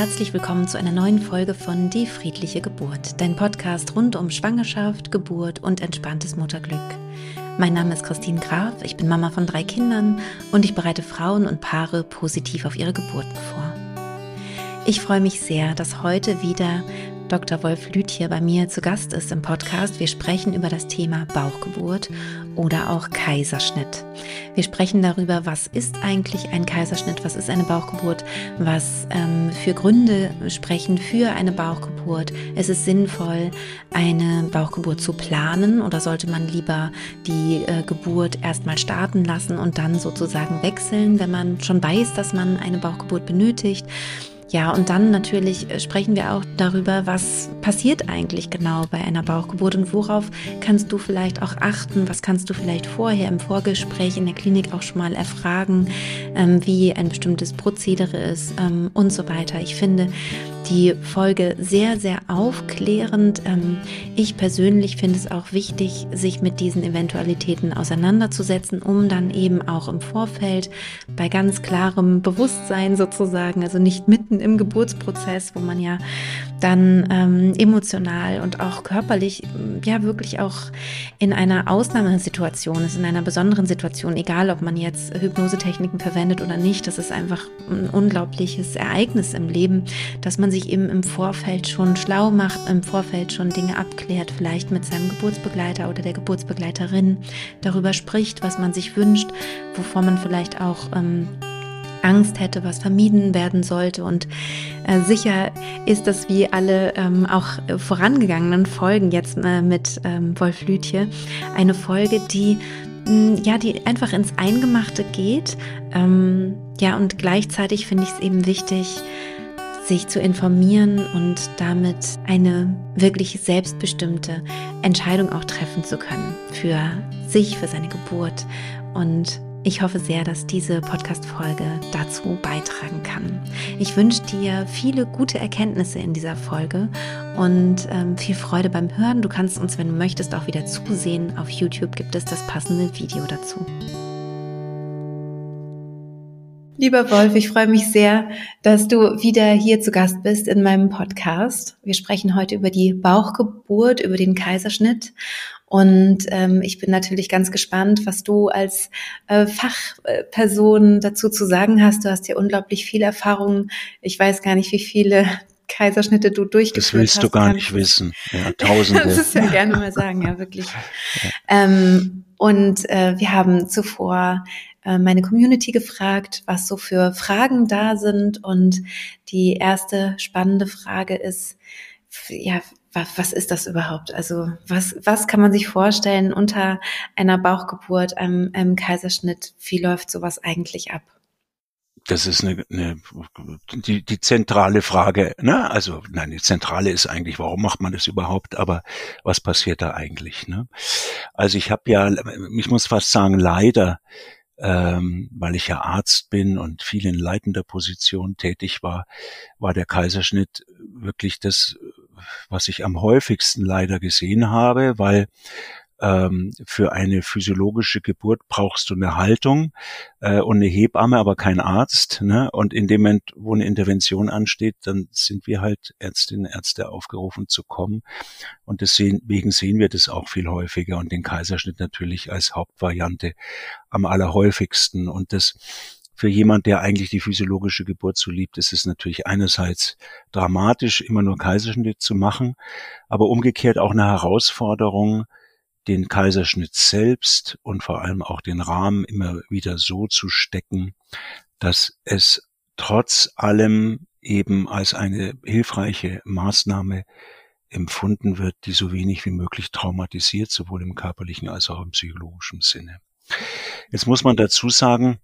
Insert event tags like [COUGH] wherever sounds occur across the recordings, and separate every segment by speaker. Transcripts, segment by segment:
Speaker 1: herzlich willkommen zu einer neuen Folge von Die friedliche Geburt, dein Podcast rund um Schwangerschaft, Geburt und entspanntes Mutterglück. Mein Name ist Christine Graf, ich bin Mama von drei Kindern und ich bereite Frauen und Paare positiv auf ihre Geburten vor. Ich freue mich sehr, dass heute wieder Dr. Wolf Lüth hier bei mir zu Gast ist im Podcast. Wir sprechen über das Thema Bauchgeburt oder auch Kaiserschnitt. Wir sprechen darüber, was ist eigentlich ein Kaiserschnitt, was ist eine Bauchgeburt, was ähm, für Gründe sprechen für eine Bauchgeburt. Es ist sinnvoll, eine Bauchgeburt zu planen oder sollte man lieber die äh, Geburt erstmal starten lassen und dann sozusagen wechseln, wenn man schon weiß, dass man eine Bauchgeburt benötigt. Ja, und dann natürlich äh, sprechen wir auch darüber, was passiert eigentlich genau bei einer Bauchgeburt und worauf kannst du vielleicht auch achten, was kannst du vielleicht vorher im Vorgespräch in der Klinik auch schon mal erfragen, ähm, wie ein bestimmtes Prozedere ist ähm, und so weiter. Ich finde, die Folge sehr, sehr aufklärend. Ähm, ich persönlich finde es auch wichtig, sich mit diesen Eventualitäten auseinanderzusetzen, um dann eben auch im Vorfeld bei ganz klarem Bewusstsein sozusagen, also nicht mitten im Geburtsprozess, wo man ja dann ähm, emotional und auch körperlich ja wirklich auch in einer Ausnahmesituation ist, in einer besonderen Situation, egal ob man jetzt Hypnosetechniken verwendet oder nicht, das ist einfach ein unglaubliches Ereignis im Leben, dass man sich sich eben im Vorfeld schon schlau macht, im Vorfeld schon Dinge abklärt, vielleicht mit seinem Geburtsbegleiter oder der Geburtsbegleiterin darüber spricht, was man sich wünscht, wovor man vielleicht auch ähm, Angst hätte, was vermieden werden sollte. Und äh, sicher ist das wie alle ähm, auch vorangegangenen Folgen jetzt äh, mit ähm, Wolf Lütje eine Folge, die mm, ja, die einfach ins Eingemachte geht. Ähm, ja, und gleichzeitig finde ich es eben wichtig, sich zu informieren und damit eine wirklich selbstbestimmte Entscheidung auch treffen zu können für sich, für seine Geburt. Und ich hoffe sehr, dass diese Podcast-Folge dazu beitragen kann. Ich wünsche dir viele gute Erkenntnisse in dieser Folge und ähm, viel Freude beim Hören. Du kannst uns, wenn du möchtest, auch wieder zusehen. Auf YouTube gibt es das passende Video dazu. Lieber Wolf, ich freue mich sehr, dass du wieder hier zu Gast bist in meinem Podcast. Wir sprechen heute über die Bauchgeburt, über den Kaiserschnitt. Und ähm, ich bin natürlich ganz gespannt, was du als äh, Fachperson dazu zu sagen hast. Du hast ja unglaublich viel Erfahrung. Ich weiß gar nicht, wie viele Kaiserschnitte du durchgeführt hast.
Speaker 2: Das willst
Speaker 1: hast.
Speaker 2: du gar nicht wissen. Ja, [LAUGHS] tausende.
Speaker 1: das ist ja gerne mal sagen, ja, wirklich. [LAUGHS] Ja. Ähm, und äh, wir haben zuvor äh, meine Community gefragt, was so für Fragen da sind. Und die erste spannende Frage ist, ja, was, ist das überhaupt? Also was, was kann man sich vorstellen unter einer Bauchgeburt, einem, einem Kaiserschnitt? Wie läuft sowas eigentlich ab?
Speaker 2: Das ist eine, eine die, die zentrale Frage. Ne? Also nein, die zentrale ist eigentlich, warum macht man das überhaupt? Aber was passiert da eigentlich? Ne? Also ich habe ja, ich muss fast sagen, leider ähm, weil ich ja Arzt bin und viel in leitender Position tätig war, war der Kaiserschnitt wirklich das, was ich am häufigsten leider gesehen habe, weil ähm, für eine physiologische Geburt brauchst du eine Haltung äh, und eine Hebamme, aber kein Arzt. Ne? Und in dem Moment, wo eine Intervention ansteht, dann sind wir halt Ärztinnen, Ärzte aufgerufen zu kommen. Und deswegen sehen wir das auch viel häufiger und den Kaiserschnitt natürlich als Hauptvariante am allerhäufigsten. Und das für jemand, der eigentlich die physiologische Geburt so liebt, ist es natürlich einerseits dramatisch, immer nur Kaiserschnitt zu machen, aber umgekehrt auch eine Herausforderung, den Kaiserschnitt selbst und vor allem auch den Rahmen immer wieder so zu stecken, dass es trotz allem eben als eine hilfreiche Maßnahme empfunden wird, die so wenig wie möglich traumatisiert, sowohl im körperlichen als auch im psychologischen Sinne. Jetzt muss man dazu sagen,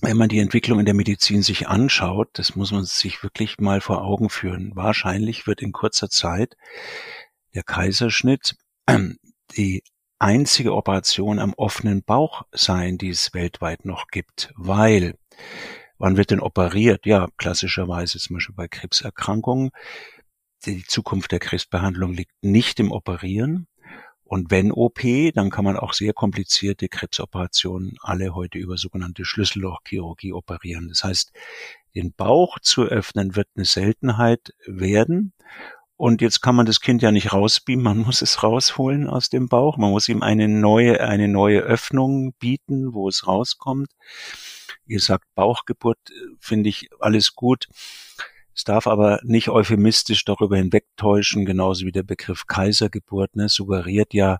Speaker 2: wenn man die Entwicklung in der Medizin sich anschaut, das muss man sich wirklich mal vor Augen führen. Wahrscheinlich wird in kurzer Zeit der Kaiserschnitt die einzige Operation am offenen Bauch sein, die es weltweit noch gibt, weil wann wird denn operiert? Ja, klassischerweise zum Beispiel bei Krebserkrankungen. Die Zukunft der Krebsbehandlung liegt nicht im Operieren. Und wenn OP, dann kann man auch sehr komplizierte Krebsoperationen alle heute über sogenannte Schlüssellochchirurgie operieren. Das heißt, den Bauch zu öffnen wird eine Seltenheit werden. Und jetzt kann man das Kind ja nicht rausbeamen, man muss es rausholen aus dem Bauch, man muss ihm eine neue, eine neue Öffnung bieten, wo es rauskommt. Ihr sagt Bauchgeburt, finde ich alles gut. Es darf aber nicht euphemistisch darüber hinwegtäuschen, genauso wie der Begriff Kaisergeburt, ne, suggeriert ja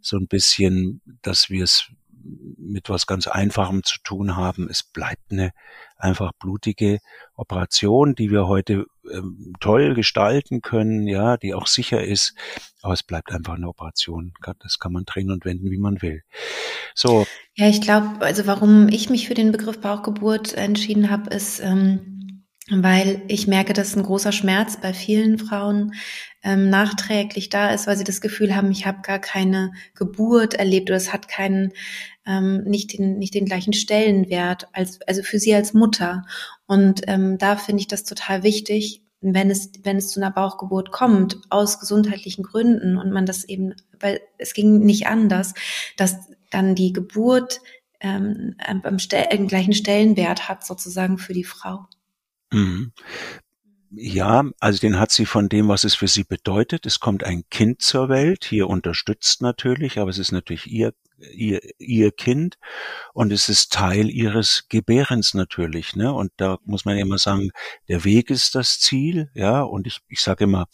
Speaker 2: so ein bisschen, dass wir es mit was ganz Einfachem zu tun haben. Es bleibt eine einfach blutige Operation, die wir heute ähm, toll gestalten können, ja, die auch sicher ist. Aber es bleibt einfach eine Operation. Das kann man drehen und wenden, wie man will. So.
Speaker 1: Ja, ich glaube, also warum ich mich für den Begriff Bauchgeburt entschieden habe, ist, ähm, weil ich merke, dass ein großer Schmerz bei vielen Frauen ähm, nachträglich da ist, weil sie das Gefühl haben, ich habe gar keine Geburt erlebt oder es hat keinen ähm, nicht den nicht den gleichen Stellenwert als also für sie als Mutter und ähm, da finde ich das total wichtig, wenn es wenn es zu einer Bauchgeburt kommt aus gesundheitlichen Gründen und man das eben weil es ging nicht anders, dass dann die Geburt ähm, am, am gleichen Stellenwert hat sozusagen für die Frau.
Speaker 2: Mhm. Ja, also den hat sie von dem, was es für sie bedeutet. Es kommt ein Kind zur Welt, hier unterstützt natürlich, aber es ist natürlich ihr, ihr, ihr Kind und es ist Teil ihres Gebärens natürlich, ne? Und da muss man immer sagen, der Weg ist das Ziel, ja, und ich, ich sage immer,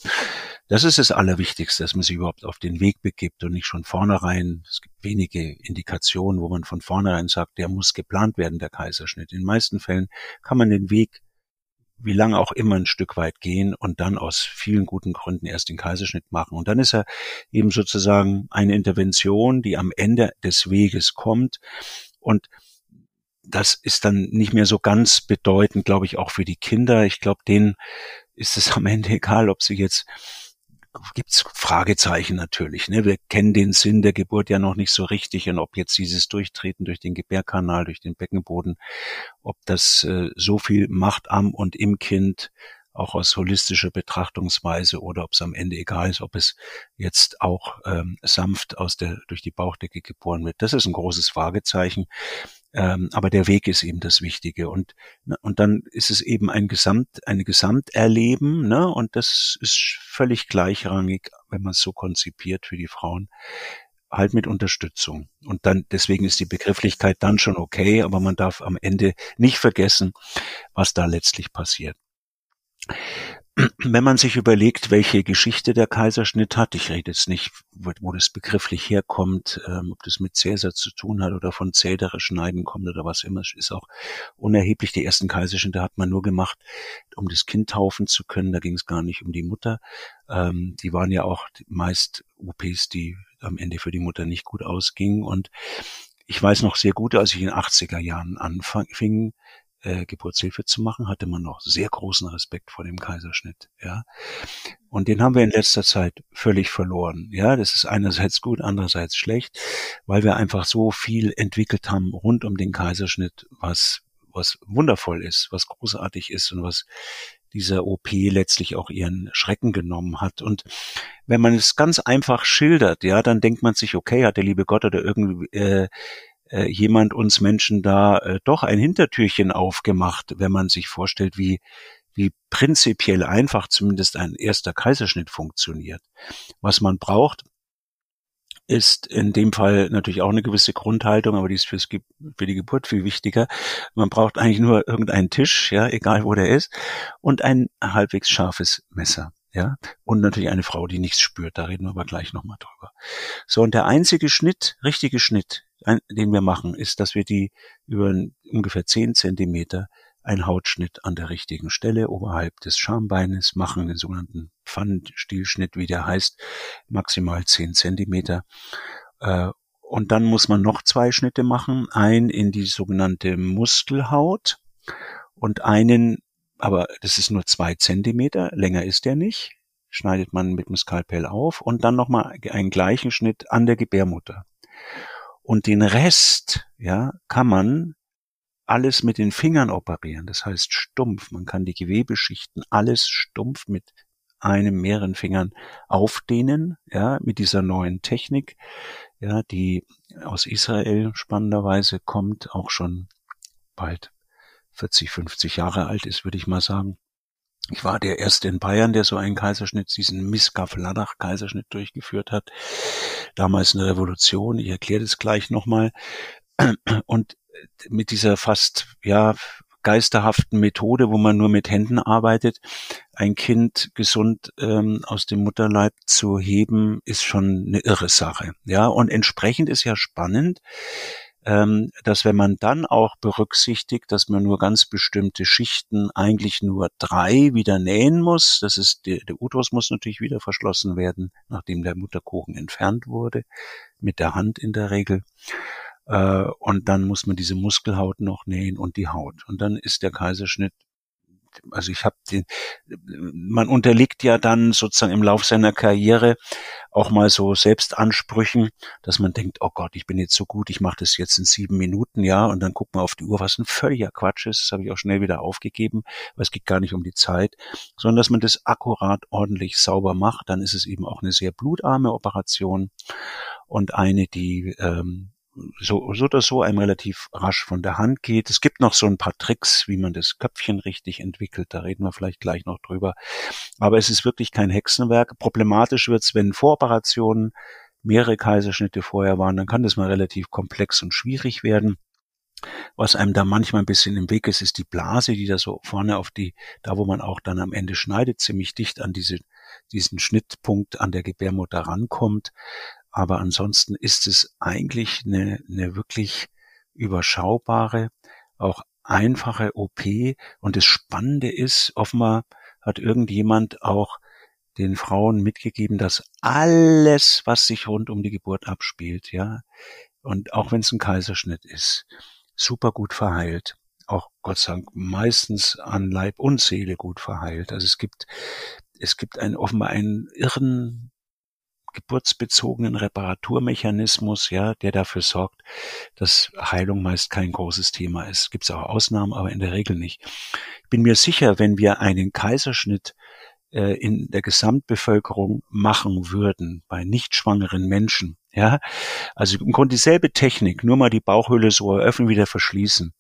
Speaker 2: das ist das Allerwichtigste, dass man sich überhaupt auf den Weg begibt und nicht schon vornherein, es gibt wenige Indikationen, wo man von vornherein sagt, der muss geplant werden, der Kaiserschnitt. In den meisten Fällen kann man den Weg wie lange auch immer ein Stück weit gehen und dann aus vielen guten Gründen erst den Kaiserschnitt machen. Und dann ist er eben sozusagen eine Intervention, die am Ende des Weges kommt. Und das ist dann nicht mehr so ganz bedeutend, glaube ich, auch für die Kinder. Ich glaube, denen ist es am Ende [LAUGHS] egal, ob sie jetzt gibt's Fragezeichen natürlich. Ne? Wir kennen den Sinn der Geburt ja noch nicht so richtig und ob jetzt dieses Durchtreten durch den Gebärkanal, durch den Beckenboden, ob das äh, so viel macht am und im Kind, auch aus holistischer Betrachtungsweise oder ob es am Ende egal ist, ob es jetzt auch ähm, sanft aus der durch die Bauchdecke geboren wird. Das ist ein großes Fragezeichen. Ähm, aber der Weg ist eben das Wichtige. Und ne, und dann ist es eben ein Gesamt eine Gesamterleben ne? Und das ist völlig gleichrangig, wenn man es so konzipiert für die Frauen halt mit Unterstützung. Und dann deswegen ist die Begrifflichkeit dann schon okay, aber man darf am Ende nicht vergessen, was da letztlich passiert wenn man sich überlegt, welche Geschichte der Kaiserschnitt hat, ich rede jetzt nicht, wo das begrifflich herkommt, ähm, ob das mit Cäsar zu tun hat oder von Cädere schneiden kommt oder was immer, ist auch unerheblich. Die ersten Kaiserschnitte hat man nur gemacht, um das Kind taufen zu können. Da ging es gar nicht um die Mutter. Ähm, die waren ja auch meist OPs, die am Ende für die Mutter nicht gut ausgingen. Und ich weiß noch sehr gut, als ich in den 80er Jahren anfing, äh, Geburtshilfe zu machen, hatte man noch sehr großen Respekt vor dem Kaiserschnitt. Ja, und den haben wir in letzter Zeit völlig verloren. Ja, das ist einerseits gut, andererseits schlecht, weil wir einfach so viel entwickelt haben rund um den Kaiserschnitt, was was wundervoll ist, was großartig ist und was dieser OP letztlich auch ihren Schrecken genommen hat. Und wenn man es ganz einfach schildert, ja, dann denkt man sich, okay, hat der liebe Gott oder irgendwie äh, jemand uns Menschen da äh, doch ein Hintertürchen aufgemacht, wenn man sich vorstellt, wie wie prinzipiell einfach zumindest ein erster Kaiserschnitt funktioniert. Was man braucht, ist in dem Fall natürlich auch eine gewisse Grundhaltung, aber die ist fürs, für die Geburt viel wichtiger. Man braucht eigentlich nur irgendeinen Tisch, ja, egal wo der ist, und ein halbwegs scharfes Messer, ja, und natürlich eine Frau, die nichts spürt. Da reden wir aber gleich nochmal drüber. So, und der einzige Schnitt, richtige Schnitt, den wir machen, ist, dass wir die über ungefähr zehn Zentimeter einen Hautschnitt an der richtigen Stelle oberhalb des Schambeines machen, den sogenannten Pfannenstielschnitt, wie der heißt, maximal zehn Zentimeter. Äh, und dann muss man noch zwei Schnitte machen, einen in die sogenannte Muskelhaut und einen, aber das ist nur zwei Zentimeter, länger ist der nicht, schneidet man mit dem Skalpell auf und dann nochmal einen gleichen Schnitt an der Gebärmutter. Und den Rest, ja, kann man alles mit den Fingern operieren. Das heißt stumpf. Man kann die Gewebeschichten alles stumpf mit einem, mehreren Fingern aufdehnen, ja, mit dieser neuen Technik, ja, die aus Israel spannenderweise kommt, auch schon bald 40, 50 Jahre alt ist, würde ich mal sagen. Ich war der Erste in Bayern, der so einen Kaiserschnitt, diesen Miskaf-Ladach-Kaiserschnitt durchgeführt hat. Damals eine Revolution, ich erkläre das gleich nochmal. Und mit dieser fast, ja, geisterhaften Methode, wo man nur mit Händen arbeitet, ein Kind gesund ähm, aus dem Mutterleib zu heben, ist schon eine irre Sache. Ja, und entsprechend ist ja spannend, ähm, dass wenn man dann auch berücksichtigt, dass man nur ganz bestimmte Schichten, eigentlich nur drei, wieder nähen muss. Das ist der, der Uterus muss natürlich wieder verschlossen werden, nachdem der Mutterkuchen entfernt wurde, mit der Hand in der Regel. Äh, und dann muss man diese Muskelhaut noch nähen und die Haut. Und dann ist der Kaiserschnitt also ich habe den, man unterliegt ja dann sozusagen im Lauf seiner Karriere auch mal so Selbstansprüchen, dass man denkt, oh Gott, ich bin jetzt so gut, ich mache das jetzt in sieben Minuten, ja, und dann guckt man auf die Uhr, was ein völliger Quatsch ist, das habe ich auch schnell wieder aufgegeben, weil es geht gar nicht um die Zeit, sondern dass man das akkurat ordentlich sauber macht, dann ist es eben auch eine sehr blutarme Operation. Und eine, die ähm, so, so oder so einem relativ rasch von der Hand geht. Es gibt noch so ein paar Tricks, wie man das Köpfchen richtig entwickelt. Da reden wir vielleicht gleich noch drüber. Aber es ist wirklich kein Hexenwerk. Problematisch wird's, wenn Voroperationen mehrere Kaiserschnitte vorher waren, dann kann das mal relativ komplex und schwierig werden. Was einem da manchmal ein bisschen im Weg ist, ist die Blase, die da so vorne auf die, da wo man auch dann am Ende schneidet, ziemlich dicht an diese, diesen Schnittpunkt an der Gebärmutter rankommt. Aber ansonsten ist es eigentlich eine, eine wirklich überschaubare, auch einfache OP. Und das Spannende ist, offenbar hat irgendjemand auch den Frauen mitgegeben, dass alles, was sich rund um die Geburt abspielt, ja, und auch wenn es ein Kaiserschnitt ist, super gut verheilt. Auch Gott sei Dank meistens an Leib und Seele gut verheilt. Also es gibt, es gibt einen offenbar einen irren geburtsbezogenen Reparaturmechanismus, ja, der dafür sorgt, dass Heilung meist kein großes Thema ist. Gibt es auch Ausnahmen, aber in der Regel nicht. Ich bin mir sicher, wenn wir einen Kaiserschnitt äh, in der Gesamtbevölkerung machen würden, bei nicht schwangeren Menschen, ja, also im Grunde dieselbe Technik, nur mal die Bauchhöhle so eröffnen, wieder verschließen,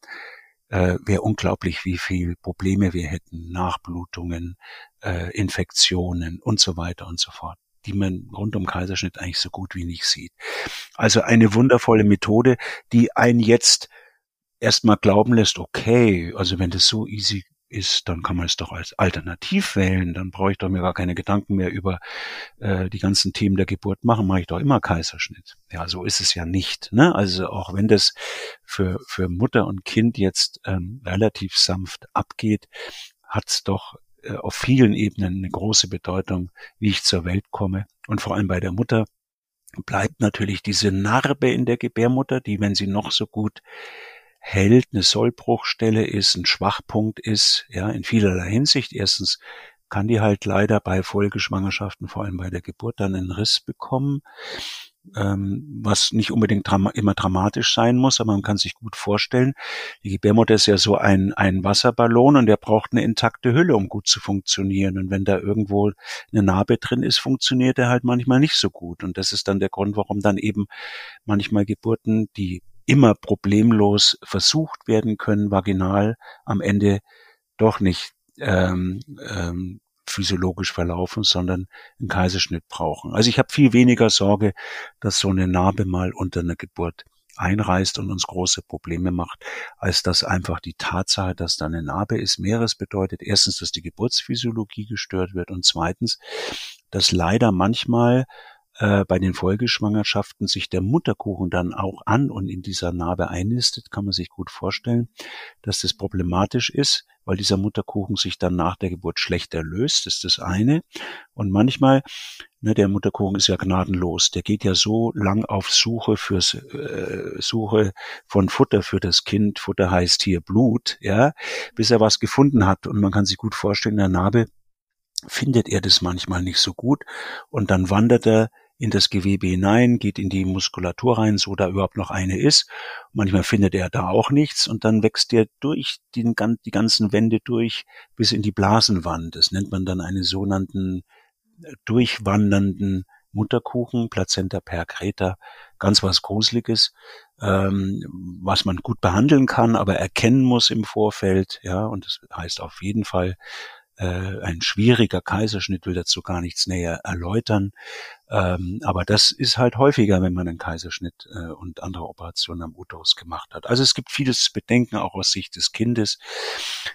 Speaker 2: äh, wäre unglaublich, wie viel Probleme wir hätten, Nachblutungen, äh, Infektionen und so weiter und so fort die man rund um Kaiserschnitt eigentlich so gut wie nicht sieht. Also eine wundervolle Methode, die einen jetzt erstmal glauben lässt, okay, also wenn das so easy ist, dann kann man es doch als Alternativ wählen, dann brauche ich doch mir gar keine Gedanken mehr über äh, die ganzen Themen der Geburt machen, mache ich doch immer Kaiserschnitt. Ja, so ist es ja nicht. Ne? Also auch wenn das für, für Mutter und Kind jetzt ähm, relativ sanft abgeht, hat's doch äh, auf vielen Ebenen eine große Bedeutung, wie ich zur Welt komme. Und vor allem bei der Mutter bleibt natürlich diese Narbe in der Gebärmutter, die, wenn sie noch so gut hält, eine Sollbruchstelle ist, ein Schwachpunkt ist, ja, in vielerlei Hinsicht. Erstens kann die halt leider bei Folgeschwangerschaften, vor allem bei der Geburt, dann einen Riss bekommen ähm, was nicht unbedingt drama immer dramatisch sein muss, aber man kann sich gut vorstellen, die Gebärmutter ist ja so ein, ein Wasserballon und der braucht eine intakte Hülle, um gut zu funktionieren. Und wenn da irgendwo eine Narbe drin ist, funktioniert er halt manchmal nicht so gut. Und das ist dann der Grund, warum dann eben manchmal Geburten, die immer problemlos versucht werden können, vaginal am Ende doch nicht ähm, ähm, physiologisch verlaufen, sondern einen Kaiserschnitt brauchen. Also ich habe viel weniger Sorge, dass so eine Narbe mal unter einer Geburt einreißt und uns große Probleme macht, als dass einfach die Tatsache, dass da eine Narbe ist, mehres bedeutet. Erstens, dass die Geburtsphysiologie gestört wird und zweitens, dass leider manchmal äh, bei den Folgeschwangerschaften sich der Mutterkuchen dann auch an und in dieser Narbe einnistet, kann man sich gut vorstellen, dass das problematisch ist, weil dieser Mutterkuchen sich dann nach der Geburt schlechter löst, ist das eine. Und manchmal, ne, der Mutterkuchen ist ja gnadenlos, der geht ja so lang auf Suche fürs äh, Suche von Futter für das Kind, Futter heißt hier Blut, ja, bis er was gefunden hat. Und man kann sich gut vorstellen, in der Narbe findet er das manchmal nicht so gut und dann wandert er in das Gewebe hinein, geht in die Muskulatur rein, so da überhaupt noch eine ist. Manchmal findet er da auch nichts und dann wächst er durch die, die ganzen Wände durch bis in die Blasenwand. Das nennt man dann einen sogenannten äh, durchwandernden Mutterkuchen, Plazenta percreta, ganz was Gruseliges, ähm, was man gut behandeln kann, aber erkennen muss im Vorfeld, ja, und das heißt auf jeden Fall ein schwieriger Kaiserschnitt, will dazu gar nichts näher erläutern. Ähm, aber das ist halt häufiger, wenn man einen Kaiserschnitt äh, und andere Operationen am Uterus gemacht hat. Also es gibt vieles zu bedenken, auch aus Sicht des Kindes.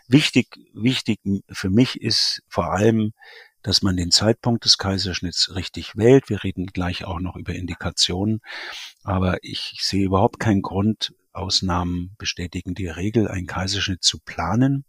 Speaker 2: Wichtig, wichtig für mich ist vor allem, dass man den Zeitpunkt des Kaiserschnitts richtig wählt. Wir reden gleich auch noch über Indikationen. Aber ich sehe überhaupt keinen Grund, Ausnahmen bestätigen die Regel, einen Kaiserschnitt zu planen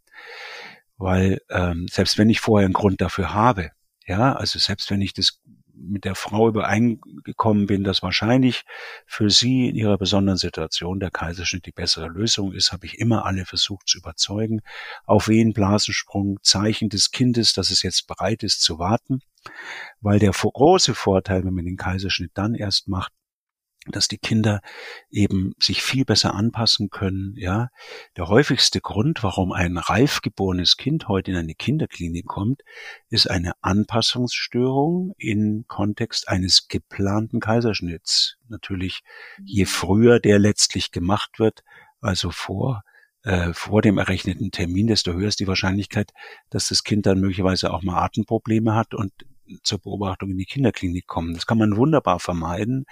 Speaker 2: weil ähm, selbst wenn ich vorher einen Grund dafür habe, ja, also selbst wenn ich das mit der Frau übereingekommen bin, dass wahrscheinlich für sie in ihrer besonderen Situation der Kaiserschnitt die bessere Lösung ist, habe ich immer alle versucht zu überzeugen. Auf wen Blasensprung, Zeichen des Kindes, dass es jetzt bereit ist zu warten. Weil der große Vorteil, wenn man den Kaiserschnitt dann erst macht, dass die Kinder eben sich viel besser anpassen können, ja. Der häufigste Grund, warum ein reif geborenes Kind heute in eine Kinderklinik kommt, ist eine Anpassungsstörung im Kontext eines geplanten Kaiserschnitts. Natürlich, je mhm. früher der letztlich gemacht wird, also vor äh, vor dem errechneten Termin, desto höher ist die Wahrscheinlichkeit, dass das Kind dann möglicherweise auch mal Atemprobleme hat und zur Beobachtung in die Kinderklinik kommen. Das kann man wunderbar vermeiden,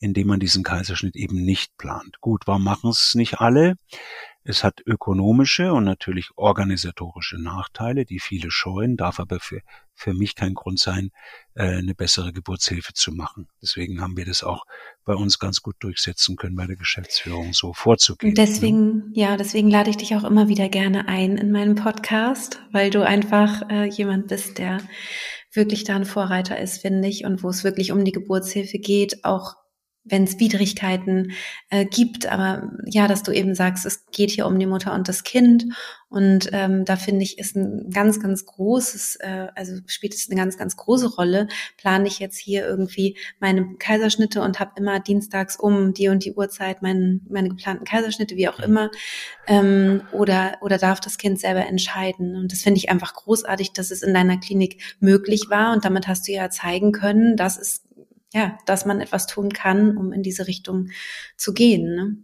Speaker 2: indem man diesen Kaiserschnitt eben nicht plant. Gut, warum machen es nicht alle? Es hat ökonomische und natürlich organisatorische Nachteile, die viele scheuen, darf aber für, für mich kein Grund sein, äh, eine bessere Geburtshilfe zu machen. Deswegen haben wir das auch bei uns ganz gut durchsetzen können, bei der Geschäftsführung so vorzugehen.
Speaker 1: Deswegen, ne? ja, deswegen lade ich dich auch immer wieder gerne ein in meinem Podcast, weil du einfach äh, jemand bist, der wirklich da ein Vorreiter ist, finde ich, und wo es wirklich um die Geburtshilfe geht, auch wenn es Widrigkeiten äh, gibt, aber ja, dass du eben sagst, es geht hier um die Mutter und das Kind. Und ähm, da finde ich, ist ein ganz, ganz großes, äh, also spielt es eine ganz, ganz große Rolle. Plane ich jetzt hier irgendwie meine Kaiserschnitte und habe immer dienstags um die und die Uhrzeit mein, meine geplanten Kaiserschnitte, wie auch immer, ähm, oder, oder darf das Kind selber entscheiden. Und das finde ich einfach großartig, dass es in deiner Klinik möglich war. Und damit hast du ja zeigen können, dass es ja, dass man etwas tun kann, um in diese Richtung zu gehen. Ne?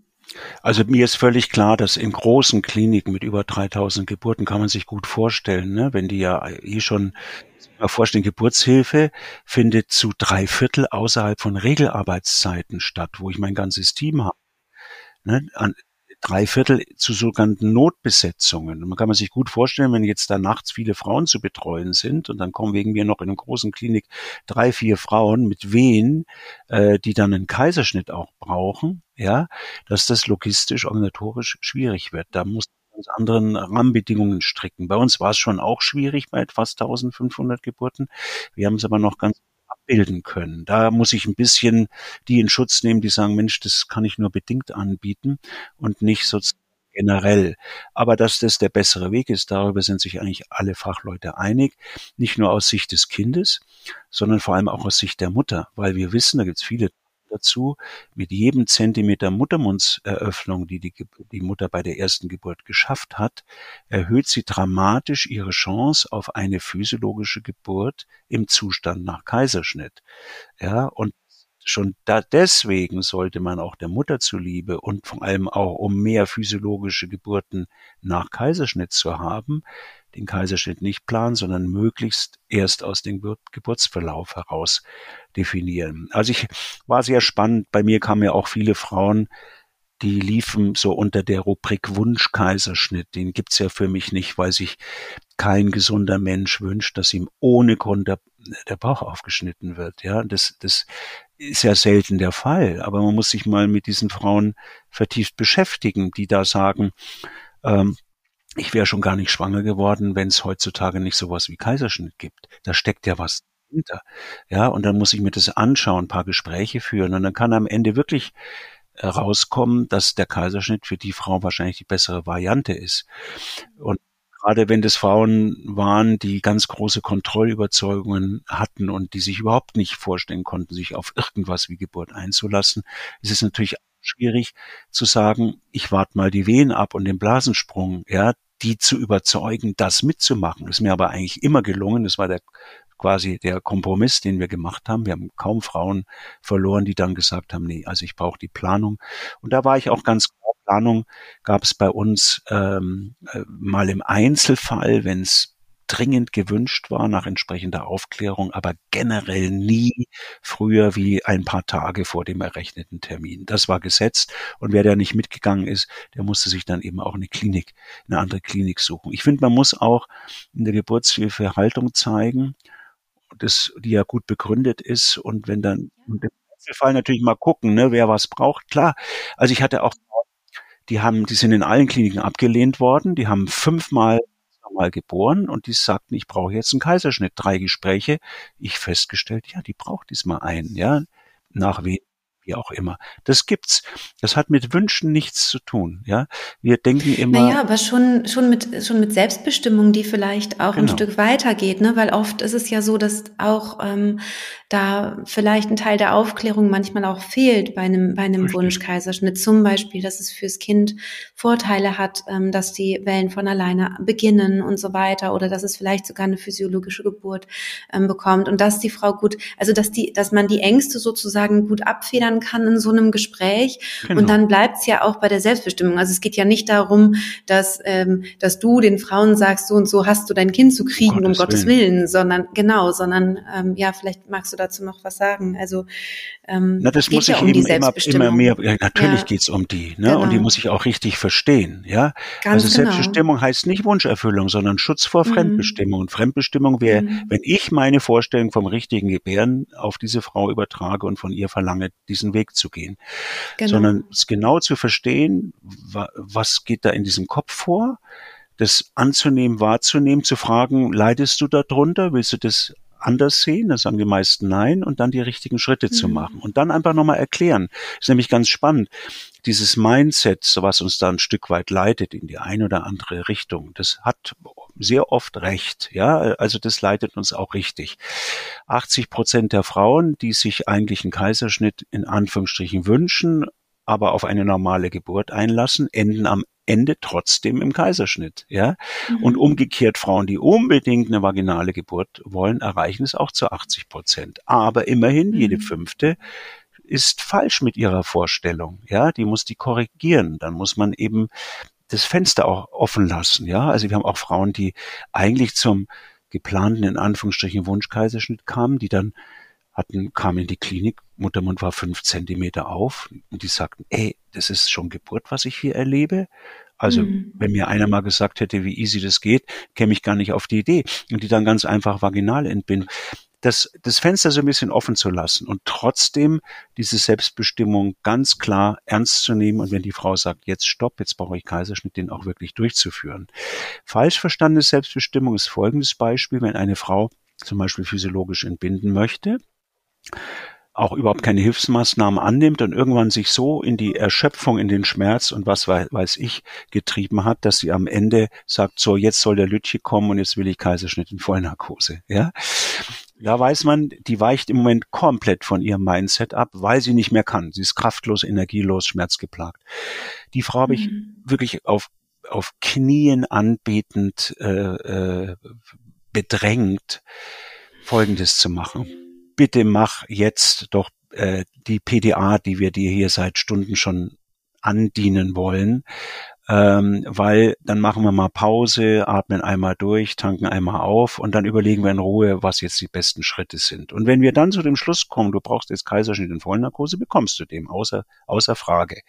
Speaker 2: Also mir ist völlig klar, dass in großen Kliniken mit über 3000 Geburten kann man sich gut vorstellen, ne? wenn die ja eh schon mal vorstellen, Geburtshilfe findet zu drei Viertel außerhalb von Regelarbeitszeiten statt, wo ich mein ganzes Team habe. Ne? Drei Viertel zu sogenannten Notbesetzungen. Man kann man sich gut vorstellen, wenn jetzt da nachts viele Frauen zu betreuen sind und dann kommen wegen mir noch in einer großen Klinik drei, vier Frauen mit Wehen, äh, die dann einen Kaiserschnitt auch brauchen, ja, dass das logistisch, organisatorisch schwierig wird. Da muss ganz anderen Rahmenbedingungen stricken. Bei uns war es schon auch schwierig bei fast 1500 Geburten. Wir haben es aber noch ganz abbilden können. Da muss ich ein bisschen die in Schutz nehmen, die sagen, Mensch, das kann ich nur bedingt anbieten und nicht sozusagen generell. Aber dass das der bessere Weg ist, darüber sind sich eigentlich alle Fachleute einig. Nicht nur aus Sicht des Kindes, sondern vor allem auch aus Sicht der Mutter, weil wir wissen, da gibt es viele dazu, mit jedem Zentimeter Muttermundseröffnung, die, die die Mutter bei der ersten Geburt geschafft hat, erhöht sie dramatisch ihre Chance auf eine physiologische Geburt im Zustand nach Kaiserschnitt. Ja, und schon da deswegen sollte man auch der Mutter zuliebe und vor allem auch um mehr physiologische Geburten nach Kaiserschnitt zu haben, den Kaiserschnitt nicht planen, sondern möglichst erst aus dem Geburtsverlauf heraus definieren. Also ich war sehr spannend. Bei mir kamen ja auch viele Frauen, die liefen so unter der Rubrik Wunschkaiserschnitt. Den gibt's ja für mich nicht, weil sich kein gesunder Mensch wünscht, dass ihm ohne Grund der, der Bauch aufgeschnitten wird. Ja, das, das ist ja selten der Fall. Aber man muss sich mal mit diesen Frauen vertieft beschäftigen, die da sagen, ähm, ich wäre schon gar nicht schwanger geworden, wenn es heutzutage nicht sowas wie Kaiserschnitt gibt. Da steckt ja was hinter. Ja, und dann muss ich mir das anschauen, ein paar Gespräche führen und dann kann am Ende wirklich rauskommen, dass der Kaiserschnitt für die Frau wahrscheinlich die bessere Variante ist. Und gerade wenn das Frauen waren, die ganz große Kontrollüberzeugungen hatten und die sich überhaupt nicht vorstellen konnten, sich auf irgendwas wie Geburt einzulassen, ist es natürlich schwierig zu sagen, ich warte mal die Wehen ab und den Blasensprung, ja, die zu überzeugen, das mitzumachen. Das ist mir aber eigentlich immer gelungen. Das war der quasi der Kompromiss, den wir gemacht haben. Wir haben kaum Frauen verloren, die dann gesagt haben, nee, also ich brauche die Planung. Und da war ich auch ganz klar, Planung gab es bei uns ähm, äh, mal im Einzelfall, wenn es dringend gewünscht war nach entsprechender Aufklärung, aber generell nie früher wie ein paar Tage vor dem errechneten Termin. Das war gesetzt und wer da nicht mitgegangen ist, der musste sich dann eben auch eine Klinik, eine andere Klinik suchen. Ich finde, man muss auch in der Geburtshilfe Haltung zeigen, das, die ja gut begründet ist und wenn dann und im Fall natürlich mal gucken, ne, wer was braucht. Klar, also ich hatte auch die haben, die sind in allen Kliniken abgelehnt worden. Die haben fünfmal normal geboren und die sagten, ich brauche jetzt einen Kaiserschnitt. Drei Gespräche. Ich festgestellt, ja, die braucht diesmal einen, ja. Nach wie wie auch immer. Das gibt's. Das hat mit Wünschen nichts zu tun, ja. Wir denken immer.
Speaker 1: Naja, aber schon, schon mit, schon mit Selbstbestimmung, die vielleicht auch genau. ein Stück weitergeht, ne? Weil oft ist es ja so, dass auch ähm, da vielleicht ein Teil der Aufklärung manchmal auch fehlt bei einem, bei einem Wunschkaiserschnitt. Zum Beispiel, dass es fürs Kind Vorteile hat, ähm, dass die Wellen von alleine beginnen und so weiter, oder dass es vielleicht sogar eine physiologische Geburt ähm, bekommt und dass die Frau gut, also dass die, dass man die Ängste sozusagen gut abfedern lernen kann in so einem Gespräch. Genau. Und dann bleibt es ja auch bei der Selbstbestimmung. Also es geht ja nicht darum, dass, ähm, dass du den Frauen sagst, so und so hast du dein Kind zu kriegen, Gottes um Gottes Willen. Willen, sondern genau, sondern ähm, ja, vielleicht magst du dazu noch was sagen. Also
Speaker 2: ähm, Na, das muss ich um eben immer, immer mehr, ja, natürlich ja. geht's um die, ne? Genau. Und die genau. muss ich auch richtig verstehen, ja. Ganz also genau. Selbstbestimmung heißt nicht Wunscherfüllung, sondern Schutz vor mhm. Fremdbestimmung. Und Fremdbestimmung wäre, mhm. wenn ich meine Vorstellung vom richtigen Gebären auf diese Frau übertrage und von ihr verlange, diesen Weg zu gehen. Genau. Sondern es genau zu verstehen, was geht da in diesem Kopf vor, das anzunehmen, wahrzunehmen, zu fragen, leidest du darunter? Willst du das anders sehen, da sagen die meisten nein, und dann die richtigen Schritte mhm. zu machen. Und dann einfach nochmal erklären. ist nämlich ganz spannend. Dieses Mindset, was uns da ein Stück weit leitet in die eine oder andere Richtung, das hat sehr oft recht. Ja, also das leitet uns auch richtig. 80 Prozent der Frauen, die sich eigentlich einen Kaiserschnitt in Anführungsstrichen wünschen, aber auf eine normale Geburt einlassen, enden am Ende trotzdem im Kaiserschnitt, ja. Mhm. Und umgekehrt Frauen, die unbedingt eine vaginale Geburt wollen, erreichen es auch zu 80 Prozent. Aber immerhin mhm. jede fünfte ist falsch mit ihrer Vorstellung, ja. Die muss die korrigieren. Dann muss man eben das Fenster auch offen lassen, ja. Also wir haben auch Frauen, die eigentlich zum geplanten, in Anführungsstrichen, Wunschkaiserschnitt kamen, die dann hatten, kamen in die Klinik, Muttermund war fünf Zentimeter auf und die sagten, ey, das ist schon Geburt, was ich hier erlebe. Also mhm. wenn mir einer mal gesagt hätte, wie easy das geht, käme ich gar nicht auf die Idee. Und die dann ganz einfach vaginal entbinden. Das, das Fenster so ein bisschen offen zu lassen und trotzdem diese Selbstbestimmung ganz klar ernst zu nehmen und wenn die Frau sagt, jetzt stopp, jetzt brauche ich Kaiserschnitt, den auch wirklich durchzuführen. Falsch verstandene Selbstbestimmung ist folgendes Beispiel, wenn eine Frau zum Beispiel physiologisch entbinden möchte, auch überhaupt keine Hilfsmaßnahmen annimmt und irgendwann sich so in die Erschöpfung, in den Schmerz und was weiß ich getrieben hat, dass sie am Ende sagt, so jetzt soll der Lütche kommen und jetzt will ich Kaiserschnitt in Vollnarkose. Ja, ja weiß man, die weicht im Moment komplett von ihrem Mindset ab, weil sie nicht mehr kann. Sie ist kraftlos, energielos, schmerzgeplagt. Die Frau habe ich mhm. wirklich auf auf Knien anbetend äh, äh, bedrängt, Folgendes zu machen bitte mach jetzt doch äh, die PDA, die wir dir hier seit Stunden schon andienen wollen, ähm, weil dann machen wir mal Pause, atmen einmal durch, tanken einmal auf und dann überlegen wir in Ruhe, was jetzt die besten Schritte sind. Und wenn wir dann zu dem Schluss kommen, du brauchst jetzt Kaiserschnitt in Vollnarkose, bekommst du dem, außer, außer Frage.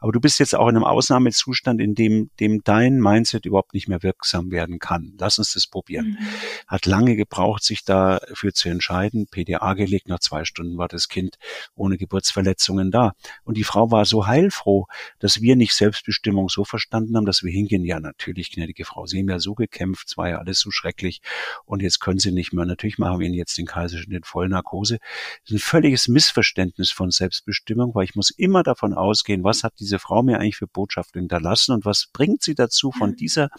Speaker 2: Aber du bist jetzt auch in einem Ausnahmezustand, in dem, dem dein Mindset überhaupt nicht mehr wirksam werden kann. Lass uns das probieren. Mhm. Hat lange gebraucht, sich dafür zu entscheiden. PDA gelegt, nach zwei Stunden war das Kind ohne Geburtsverletzungen da. Und die Frau war so heilfroh, dass wir nicht Selbstbestimmung so verstanden haben, dass wir hingehen, ja natürlich, gnädige Frau, Sie haben ja so gekämpft, es war ja alles so schrecklich und jetzt können Sie nicht mehr. Natürlich machen wir Ihnen jetzt den Kaiserschnitt in Vollnarkose. Das ist ein völliges Missverständnis von Selbstbestimmung, weil ich muss immer davon ausgehen, was hat diese Frau mir eigentlich für Botschaft hinterlassen und was bringt sie dazu, von dieser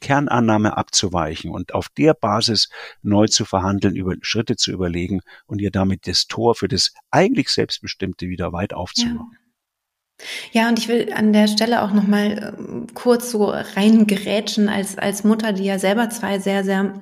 Speaker 2: Kernannahme abzuweichen und auf der Basis neu zu verhandeln, über Schritte zu überlegen und ihr damit das Tor für das eigentlich Selbstbestimmte wieder weit aufzumachen. Ja.
Speaker 1: Ja, und ich will an der Stelle auch noch mal äh, kurz so reingerätschen als als Mutter, die ja selber zwei sehr sehr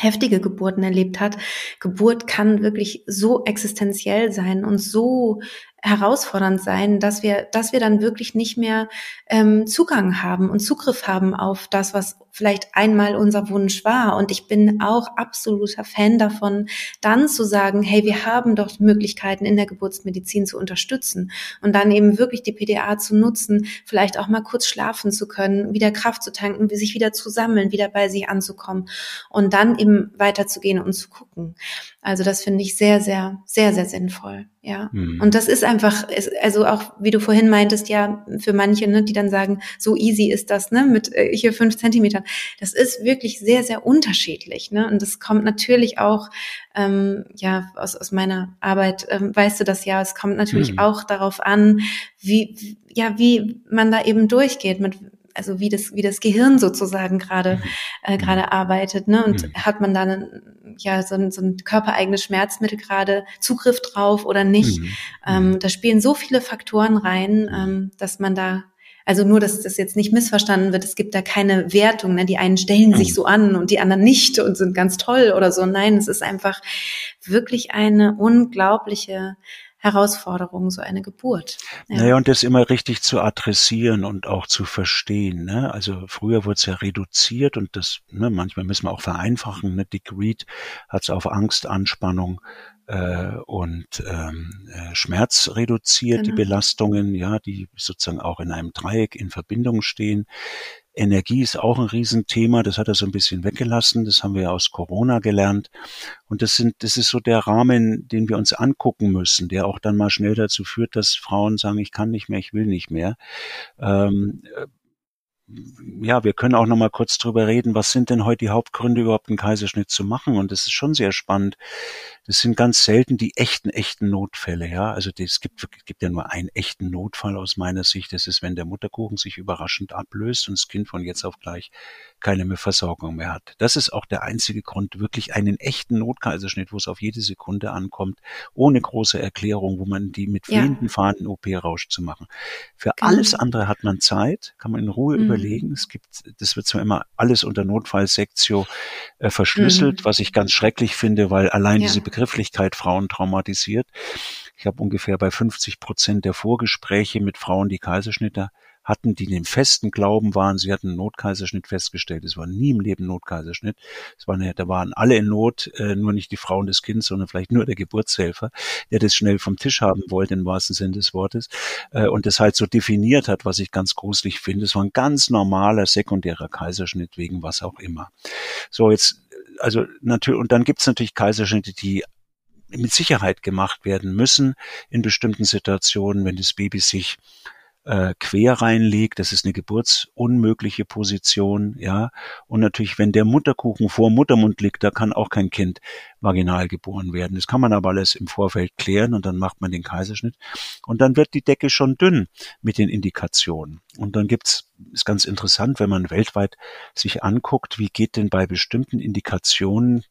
Speaker 1: heftige Geburten erlebt hat. Geburt kann wirklich so existenziell sein und so herausfordernd sein, dass wir, dass wir dann wirklich nicht mehr ähm, Zugang haben und Zugriff haben auf das, was vielleicht einmal unser Wunsch war. Und ich bin auch absoluter Fan davon, dann zu sagen, hey, wir haben doch Möglichkeiten in der Geburtsmedizin zu unterstützen und dann eben wirklich die PDA zu nutzen, vielleicht auch mal kurz schlafen zu können, wieder Kraft zu tanken, sich wieder zu sammeln, wieder bei sich anzukommen und dann eben weiterzugehen und zu gucken. Also das finde ich sehr, sehr, sehr, sehr sinnvoll. Ja. Mhm. Und das ist einfach, also auch wie du vorhin meintest, ja, für manche, ne, die dann sagen, so easy ist das, ne, mit äh, hier fünf Zentimetern. Das ist wirklich sehr, sehr unterschiedlich, ne. Und das kommt natürlich auch, ähm, ja, aus, aus meiner Arbeit ähm, weißt du das ja, es kommt natürlich mhm. auch darauf an, wie, ja, wie man da eben durchgeht, mit also wie das, wie das Gehirn sozusagen gerade mhm. äh, gerade arbeitet, ne? Und mhm. hat man dann ja so ein, so ein körpereigenes Schmerzmittel gerade Zugriff drauf oder nicht? Mhm. Ähm, da spielen so viele Faktoren rein, ähm, dass man da also nur, dass das jetzt nicht missverstanden wird, es gibt da keine Wertung. Ne? Die einen stellen sich mhm. so an und die anderen nicht und sind ganz toll oder so. Nein, es ist einfach wirklich eine unglaubliche Herausforderung, so eine Geburt.
Speaker 2: Ja. Naja, und das immer richtig zu adressieren und auch zu verstehen. Ne? Also früher wurde es ja reduziert und das, ne, manchmal müssen wir auch vereinfachen. Ne? Dick Reed hat es auf Angst, Anspannung äh, und ähm, äh, Schmerz reduziert, genau. die Belastungen, ja, die sozusagen auch in einem Dreieck in Verbindung stehen. Energie ist auch ein Riesenthema, das hat er so ein bisschen weggelassen, das haben wir ja aus Corona gelernt. Und das sind, das ist so der Rahmen, den wir uns angucken müssen, der auch dann mal schnell dazu führt, dass Frauen sagen, ich kann nicht mehr, ich will nicht mehr. Ähm, ja, wir können auch noch mal kurz drüber reden, was sind denn heute die Hauptgründe, überhaupt einen Kaiserschnitt zu machen? Und das ist schon sehr spannend. Das sind ganz selten die echten, echten Notfälle, ja. Also es gibt, es gibt ja nur einen echten Notfall aus meiner Sicht. Das ist, wenn der Mutterkuchen sich überraschend ablöst und das Kind von jetzt auf gleich keine mehr Versorgung mehr hat. Das ist auch der einzige Grund, wirklich einen echten Notkaiserschnitt, wo es auf jede Sekunde ankommt, ohne große Erklärung, wo man die mit wehenden ja. Fahnen OP-Rausch zu machen. Für genau. alles andere hat man Zeit, kann man in Ruhe mhm. überlegen. Es gibt, das wird zwar immer alles unter Notfallsektio äh, verschlüsselt, mhm. was ich ganz schrecklich finde, weil allein ja. diese Begrifflichkeit Frauen traumatisiert. Ich habe ungefähr bei 50 Prozent der Vorgespräche mit Frauen, die Kaiserschnitte hatten, die dem festen Glauben waren, sie hatten einen Notkaiserschnitt festgestellt. Es war nie im Leben Notkaiserschnitt. Es war eine, da waren alle in Not, äh, nur nicht die Frauen des Kindes, sondern vielleicht nur der Geburtshelfer, der das schnell vom Tisch haben wollte, im wahrsten Sinne des Wortes, äh, und das halt so definiert hat, was ich ganz gruselig finde. Es war ein ganz normaler sekundärer Kaiserschnitt wegen was auch immer. So, jetzt, also natürlich, und dann gibt's natürlich Kaiserschnitte, die mit Sicherheit gemacht werden müssen in bestimmten Situationen, wenn das Baby sich äh, quer reinlegt. Das ist eine geburtsunmögliche Position, ja. Und natürlich, wenn der Mutterkuchen vor Muttermund liegt, da kann auch kein Kind vaginal geboren werden. Das kann man aber alles im Vorfeld klären und dann macht man den Kaiserschnitt. Und dann wird die Decke schon dünn mit den Indikationen. Und dann gibt's, ist ganz interessant, wenn man weltweit sich anguckt, wie geht denn bei bestimmten Indikationen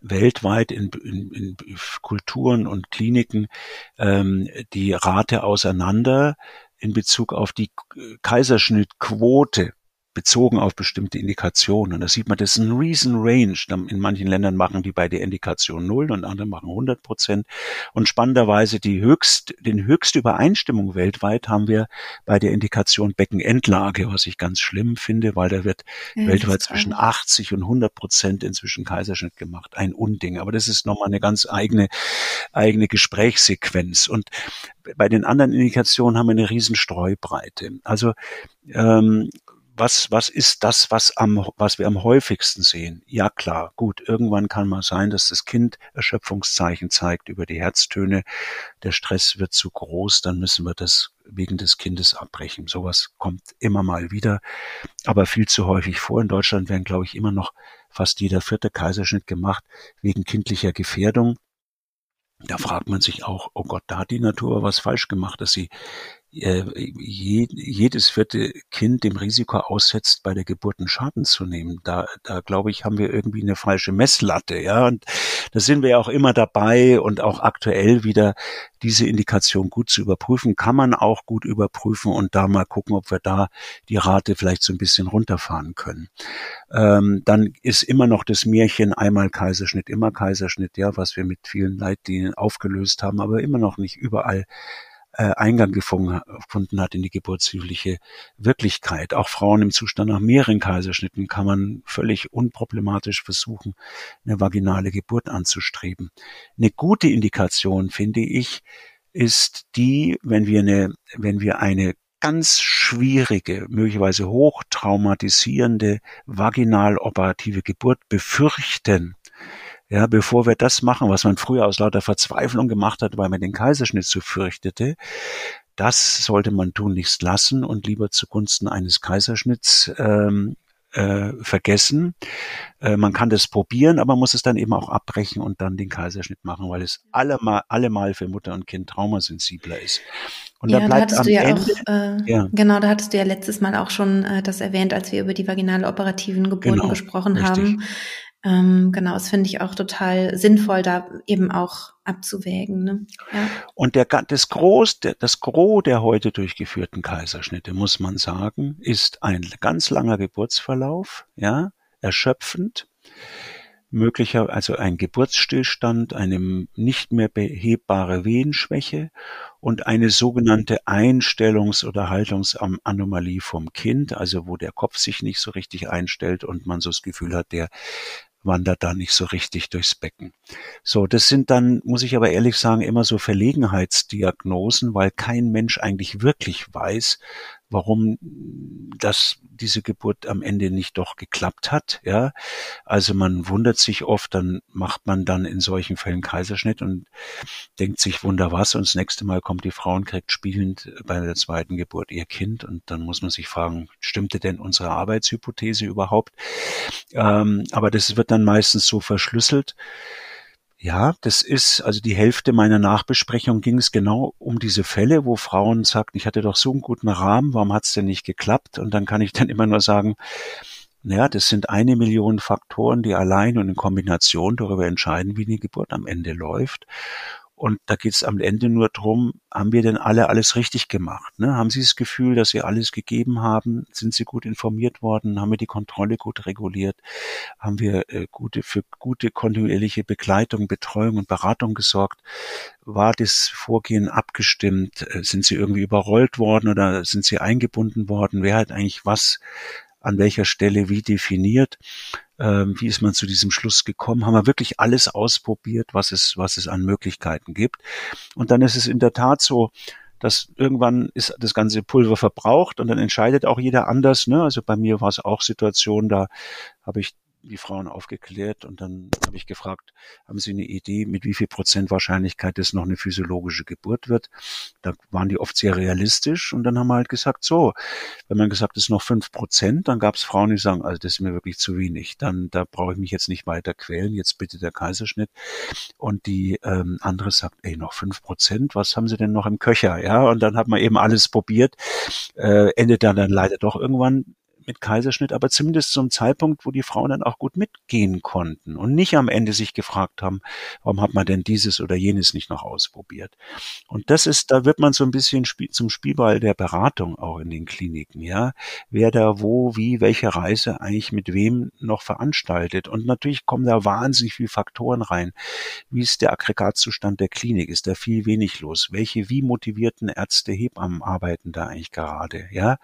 Speaker 2: weltweit in, in, in Kulturen und Kliniken ähm, die Rate auseinander in Bezug auf die Kaiserschnittquote bezogen auf bestimmte Indikationen. Da sieht man, das ist ein riesen Range. In manchen Ländern machen die bei der Indikation null und andere machen 100 Prozent. Und spannenderweise die höchst, den höchste Übereinstimmung weltweit haben wir bei der Indikation Beckenendlage, was ich ganz schlimm finde, weil da wird ja, weltweit zwischen 80 und 100 Prozent inzwischen Kaiserschnitt gemacht. Ein Unding. Aber das ist nochmal eine ganz eigene, eigene Gesprächssequenz. Und bei den anderen Indikationen haben wir eine riesen Streubreite. Also ähm, was, was ist das, was am, was wir am häufigsten sehen? Ja klar, gut, irgendwann kann mal sein, dass das Kind Erschöpfungszeichen zeigt über die Herztöne. Der Stress wird zu groß, dann müssen wir das wegen des Kindes abbrechen. Sowas kommt immer mal wieder, aber viel zu häufig vor. In Deutschland werden, glaube ich, immer noch fast jeder vierte Kaiserschnitt gemacht wegen kindlicher Gefährdung. Da fragt man sich auch, oh Gott, da hat die Natur was falsch gemacht, dass sie äh, jedes vierte Kind dem Risiko aussetzt, bei der Geburt einen Schaden zu nehmen. Da, da glaube ich, haben wir irgendwie eine falsche Messlatte, ja. Und da sind wir ja auch immer dabei und auch aktuell wieder diese Indikation gut zu überprüfen, kann man auch gut überprüfen und da mal gucken, ob wir da die Rate vielleicht so ein bisschen runterfahren können. Ähm, dann ist immer noch das Märchen einmal Kaiserschnitt, immer Kaiserschnitt, ja, was wir mit vielen Leitlinien aufgelöst haben, aber immer noch nicht überall Eingang gefunden hat in die geburtshilfliche Wirklichkeit. Auch Frauen im Zustand nach mehreren Kaiserschnitten kann man völlig unproblematisch versuchen, eine vaginale Geburt anzustreben. Eine gute Indikation, finde ich, ist die, wenn wir eine, wenn wir eine ganz schwierige, möglicherweise hochtraumatisierende vaginal-operative Geburt befürchten, ja, bevor wir das machen, was man früher aus lauter Verzweiflung gemacht hat, weil man den Kaiserschnitt so fürchtete, das sollte man tunlichst lassen und lieber zugunsten eines Kaiserschnitts ähm, äh, vergessen. Äh, man kann das probieren, aber muss es dann eben auch abbrechen und dann den Kaiserschnitt machen, weil es allemal, allemal für Mutter und Kind traumasensibler ist.
Speaker 1: Und ja, da, da hattest du ja Ende, auch, äh, ja. genau, da hattest du ja letztes Mal auch schon äh, das erwähnt, als wir über die vaginale operativen Geburten genau, gesprochen richtig. haben. Ähm, genau, das finde ich auch total sinnvoll, da eben auch abzuwägen. Ne?
Speaker 2: Ja. Und der, das, Groß, der, das Gros der heute durchgeführten Kaiserschnitte, muss man sagen, ist ein ganz langer Geburtsverlauf, ja, erschöpfend, möglicher, also ein Geburtsstillstand, eine nicht mehr behebbare Wehenschwäche und eine sogenannte Einstellungs- oder Haltungsanomalie vom Kind, also wo der Kopf sich nicht so richtig einstellt und man so das Gefühl hat, der wandert da nicht so richtig durchs Becken. So, das sind dann, muss ich aber ehrlich sagen, immer so Verlegenheitsdiagnosen, weil kein Mensch eigentlich wirklich weiß, warum das diese Geburt am Ende nicht doch geklappt hat. Ja, also man wundert sich oft, dann macht man dann in solchen Fällen Kaiserschnitt und denkt sich wunder was und das nächste Mal kommt die Frau und kriegt spielend bei der zweiten Geburt ihr Kind und dann muss man sich fragen, stimmte denn unsere Arbeitshypothese überhaupt? Ähm, aber das wird dann meistens so verschlüsselt. Ja, das ist, also die Hälfte meiner Nachbesprechung ging es genau um diese Fälle, wo Frauen sagten, ich hatte doch so einen guten Rahmen, warum hat es denn nicht geklappt? Und dann kann ich dann immer nur sagen, naja, das sind eine Million Faktoren, die allein und in Kombination darüber entscheiden, wie die Geburt am Ende läuft. Und da geht es am Ende nur drum, haben wir denn alle alles richtig gemacht? Ne? Haben Sie das Gefühl, dass Sie alles gegeben haben? Sind Sie gut informiert worden? Haben wir die Kontrolle gut reguliert? Haben wir äh, gute, für gute kontinuierliche Begleitung, Betreuung und Beratung gesorgt? War das Vorgehen abgestimmt? Äh, sind Sie irgendwie überrollt worden oder sind Sie eingebunden worden? Wer hat eigentlich was an welcher Stelle wie definiert. Ähm, wie ist man zu diesem Schluss gekommen? Haben wir wirklich alles ausprobiert, was es, was es an Möglichkeiten gibt? Und dann ist es in der Tat so, dass irgendwann ist das ganze Pulver verbraucht und dann entscheidet auch jeder anders. Ne? Also bei mir war es auch Situation, da habe ich die Frauen aufgeklärt und dann habe ich gefragt, haben Sie eine Idee, mit wie viel Prozent Wahrscheinlichkeit es noch eine physiologische Geburt wird? Da waren die oft sehr realistisch und dann haben wir halt gesagt, so, wenn man gesagt ist noch fünf Prozent, dann gab es Frauen, die sagen, also das ist mir wirklich zu wenig, dann da brauche ich mich jetzt nicht weiter quälen, jetzt bitte der Kaiserschnitt. Und die ähm, andere sagt, ey, noch fünf Prozent, was haben Sie denn noch im Köcher? Ja, und dann hat man eben alles probiert, äh, endet dann, dann leider doch irgendwann mit Kaiserschnitt, aber zumindest zum Zeitpunkt, wo die Frauen dann auch gut mitgehen konnten und nicht am Ende sich gefragt haben, warum hat man denn dieses oder jenes nicht noch ausprobiert. Und das ist, da wird man so ein bisschen zum Spielball der Beratung auch in den Kliniken, ja. Wer da wo, wie, welche Reise eigentlich mit wem noch veranstaltet. Und natürlich kommen da wahnsinnig viele Faktoren rein. Wie ist der Aggregatzustand der Klinik? Ist da viel wenig los? Welche wie motivierten Ärzte, Hebammen arbeiten da eigentlich gerade, ja?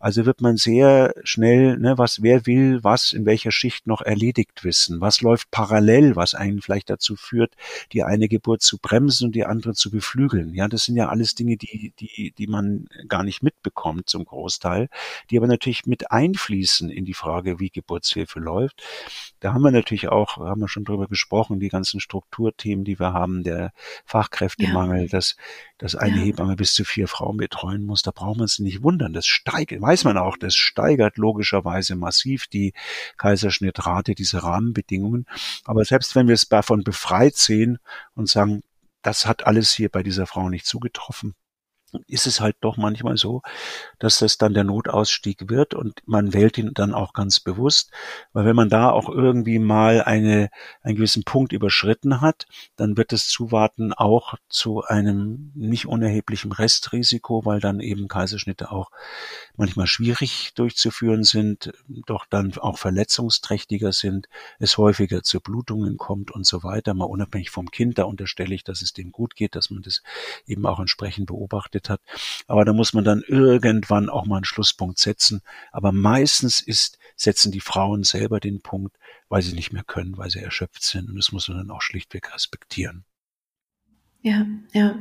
Speaker 2: Also wird man sehr schnell, ne, was wer will, was in welcher Schicht noch erledigt wissen, was läuft parallel, was einen vielleicht dazu führt, die eine Geburt zu bremsen und die andere zu beflügeln. Ja, das sind ja alles Dinge, die die die man gar nicht mitbekommt zum Großteil, die aber natürlich mit einfließen in die Frage, wie Geburtshilfe läuft. Da haben wir natürlich auch, haben wir schon drüber gesprochen, die ganzen Strukturthemen, die wir haben, der Fachkräftemangel, ja. dass dass eine ja. Hebamme bis zu vier Frauen betreuen muss, da braucht man sich nicht wundern. Das steigt, weiß man auch, das steigert logischerweise massiv die Kaiserschnittrate, diese Rahmenbedingungen. Aber selbst wenn wir es davon befreit sehen und sagen, das hat alles hier bei dieser Frau nicht zugetroffen, ist es halt doch manchmal so, dass das dann der Notausstieg wird und man wählt ihn dann auch ganz bewusst, weil wenn man da auch irgendwie mal eine, einen gewissen Punkt überschritten hat, dann wird das Zuwarten auch zu einem nicht unerheblichen Restrisiko, weil dann eben Kaiserschnitte auch manchmal schwierig durchzuführen sind, doch dann auch verletzungsträchtiger sind, es häufiger zu Blutungen kommt und so weiter, mal unabhängig vom Kind, da unterstelle ich, dass es dem gut geht, dass man das eben auch entsprechend beobachtet hat. Aber da muss man dann irgendwann auch mal einen Schlusspunkt setzen. Aber meistens ist, setzen die Frauen selber den Punkt, weil sie nicht mehr können, weil sie erschöpft sind. Und das muss man dann auch schlichtweg respektieren.
Speaker 1: Ja, ja.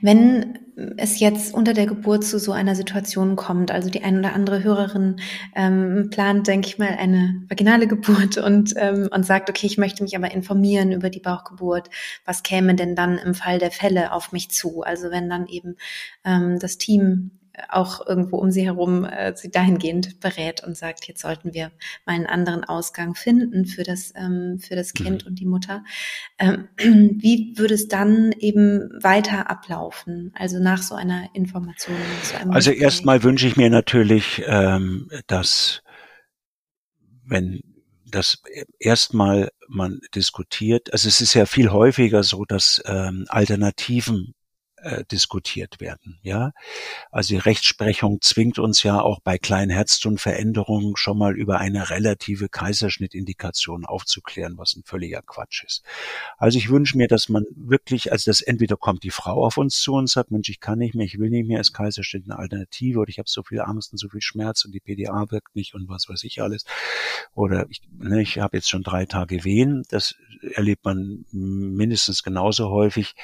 Speaker 1: Wenn es jetzt unter der Geburt zu so einer Situation kommt, also die ein oder andere Hörerin ähm, plant, denke ich mal, eine vaginale Geburt und, ähm, und sagt, okay, ich möchte mich aber informieren über die Bauchgeburt, was käme denn dann im Fall der Fälle auf mich zu? Also wenn dann eben ähm, das Team auch irgendwo um sie herum äh, sie dahingehend berät und sagt, jetzt sollten wir mal einen anderen Ausgang finden für das, ähm, für das Kind mhm. und die Mutter. Ähm, [CLEARS THROAT] wie würde es dann eben weiter ablaufen? Also nach so einer Information?
Speaker 2: also erstmal wünsche ich mir natürlich, ähm, dass wenn das erstmal man diskutiert, also es ist ja viel häufiger so, dass ähm, Alternativen äh, diskutiert werden. Ja, also die Rechtsprechung zwingt uns ja auch bei kleinen Herztonveränderungen schon mal über eine relative Kaiserschnittindikation aufzuklären, was ein völliger Quatsch ist. Also ich wünsche mir, dass man wirklich, also dass entweder kommt die Frau auf uns zu und sagt, Mensch, ich kann nicht mehr, ich will nicht mehr, ist Kaiserschnitt eine Alternative oder ich habe so viel Angst und so viel Schmerz und die PDA wirkt nicht und was weiß ich alles. Oder ich, ne, ich habe jetzt schon drei Tage Wehen. Das erlebt man mindestens genauso häufig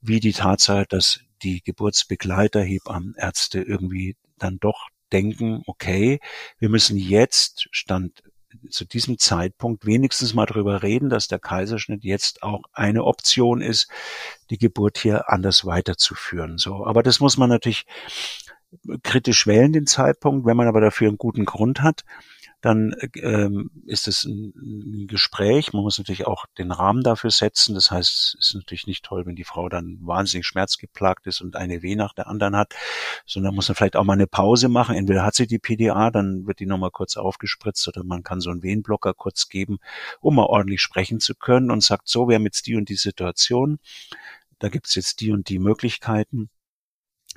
Speaker 2: wie die Tatsache, dass die Geburtsbegleiter, Hebammenärzte irgendwie dann doch denken, okay, wir müssen jetzt Stand zu diesem Zeitpunkt wenigstens mal drüber reden, dass der Kaiserschnitt jetzt auch eine Option ist, die Geburt hier anders weiterzuführen. So, aber das muss man natürlich kritisch wählen, den Zeitpunkt. Wenn man aber dafür einen guten Grund hat, dann ähm, ist es ein, ein Gespräch. Man muss natürlich auch den Rahmen dafür setzen. Das heißt, es ist natürlich nicht toll, wenn die Frau dann wahnsinnig schmerzgeplagt ist und eine Weh nach der anderen hat, sondern muss man vielleicht auch mal eine Pause machen. Entweder hat sie die PDA, dann wird die nochmal kurz aufgespritzt oder man kann so einen Wehenblocker kurz geben, um mal ordentlich sprechen zu können und sagt, so, wir haben jetzt die und die Situation. Da gibt's jetzt die und die Möglichkeiten.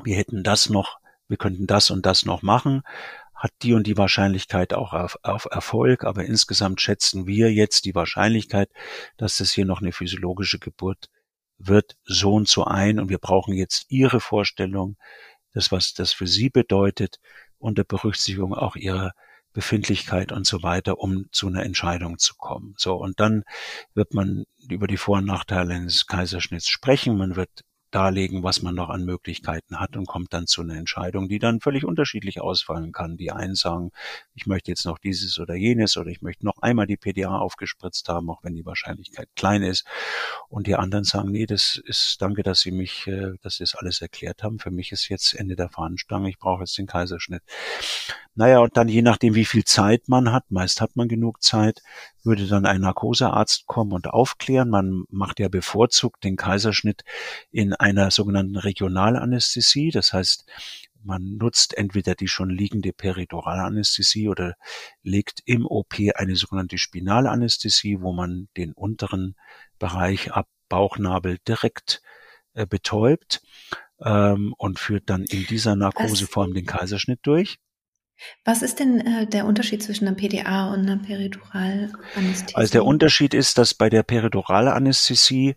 Speaker 2: Wir hätten das noch wir könnten das und das noch machen hat die und die Wahrscheinlichkeit auch auf, auf Erfolg, aber insgesamt schätzen wir jetzt die Wahrscheinlichkeit, dass das hier noch eine physiologische Geburt wird, so und so ein und wir brauchen jetzt Ihre Vorstellung, das was das für Sie bedeutet, unter Berücksichtigung auch Ihrer Befindlichkeit und so weiter, um zu einer Entscheidung zu kommen. So, und dann wird man über die Vor- und Nachteile eines Kaiserschnitts sprechen. Man wird darlegen, was man noch an Möglichkeiten hat und kommt dann zu einer Entscheidung, die dann völlig unterschiedlich ausfallen kann. Die einen sagen, ich möchte jetzt noch dieses oder jenes oder ich möchte noch einmal die PDA aufgespritzt haben, auch wenn die Wahrscheinlichkeit klein ist. Und die anderen sagen, nee, das ist, danke, dass Sie mich, äh, dass Sie es alles erklärt haben. Für mich ist jetzt Ende der Fahnenstange. Ich brauche jetzt den Kaiserschnitt. Naja, und dann je nachdem, wie viel Zeit man hat, meist hat man genug Zeit, würde dann ein Narkosearzt kommen und aufklären. Man macht ja bevorzugt den Kaiserschnitt in einer sogenannten Regionalanästhesie. Das heißt, man nutzt entweder die schon liegende Periduralanästhesie oder legt im OP eine sogenannte Spinalanästhesie, wo man den unteren Bereich ab Bauchnabel direkt äh, betäubt ähm, und führt dann in dieser Narkoseform den Kaiserschnitt durch.
Speaker 1: Was ist denn äh, der Unterschied zwischen einer PDA und einer Periduralanästhesie?
Speaker 2: Also der Unterschied ist, dass bei der Periduralanästhesie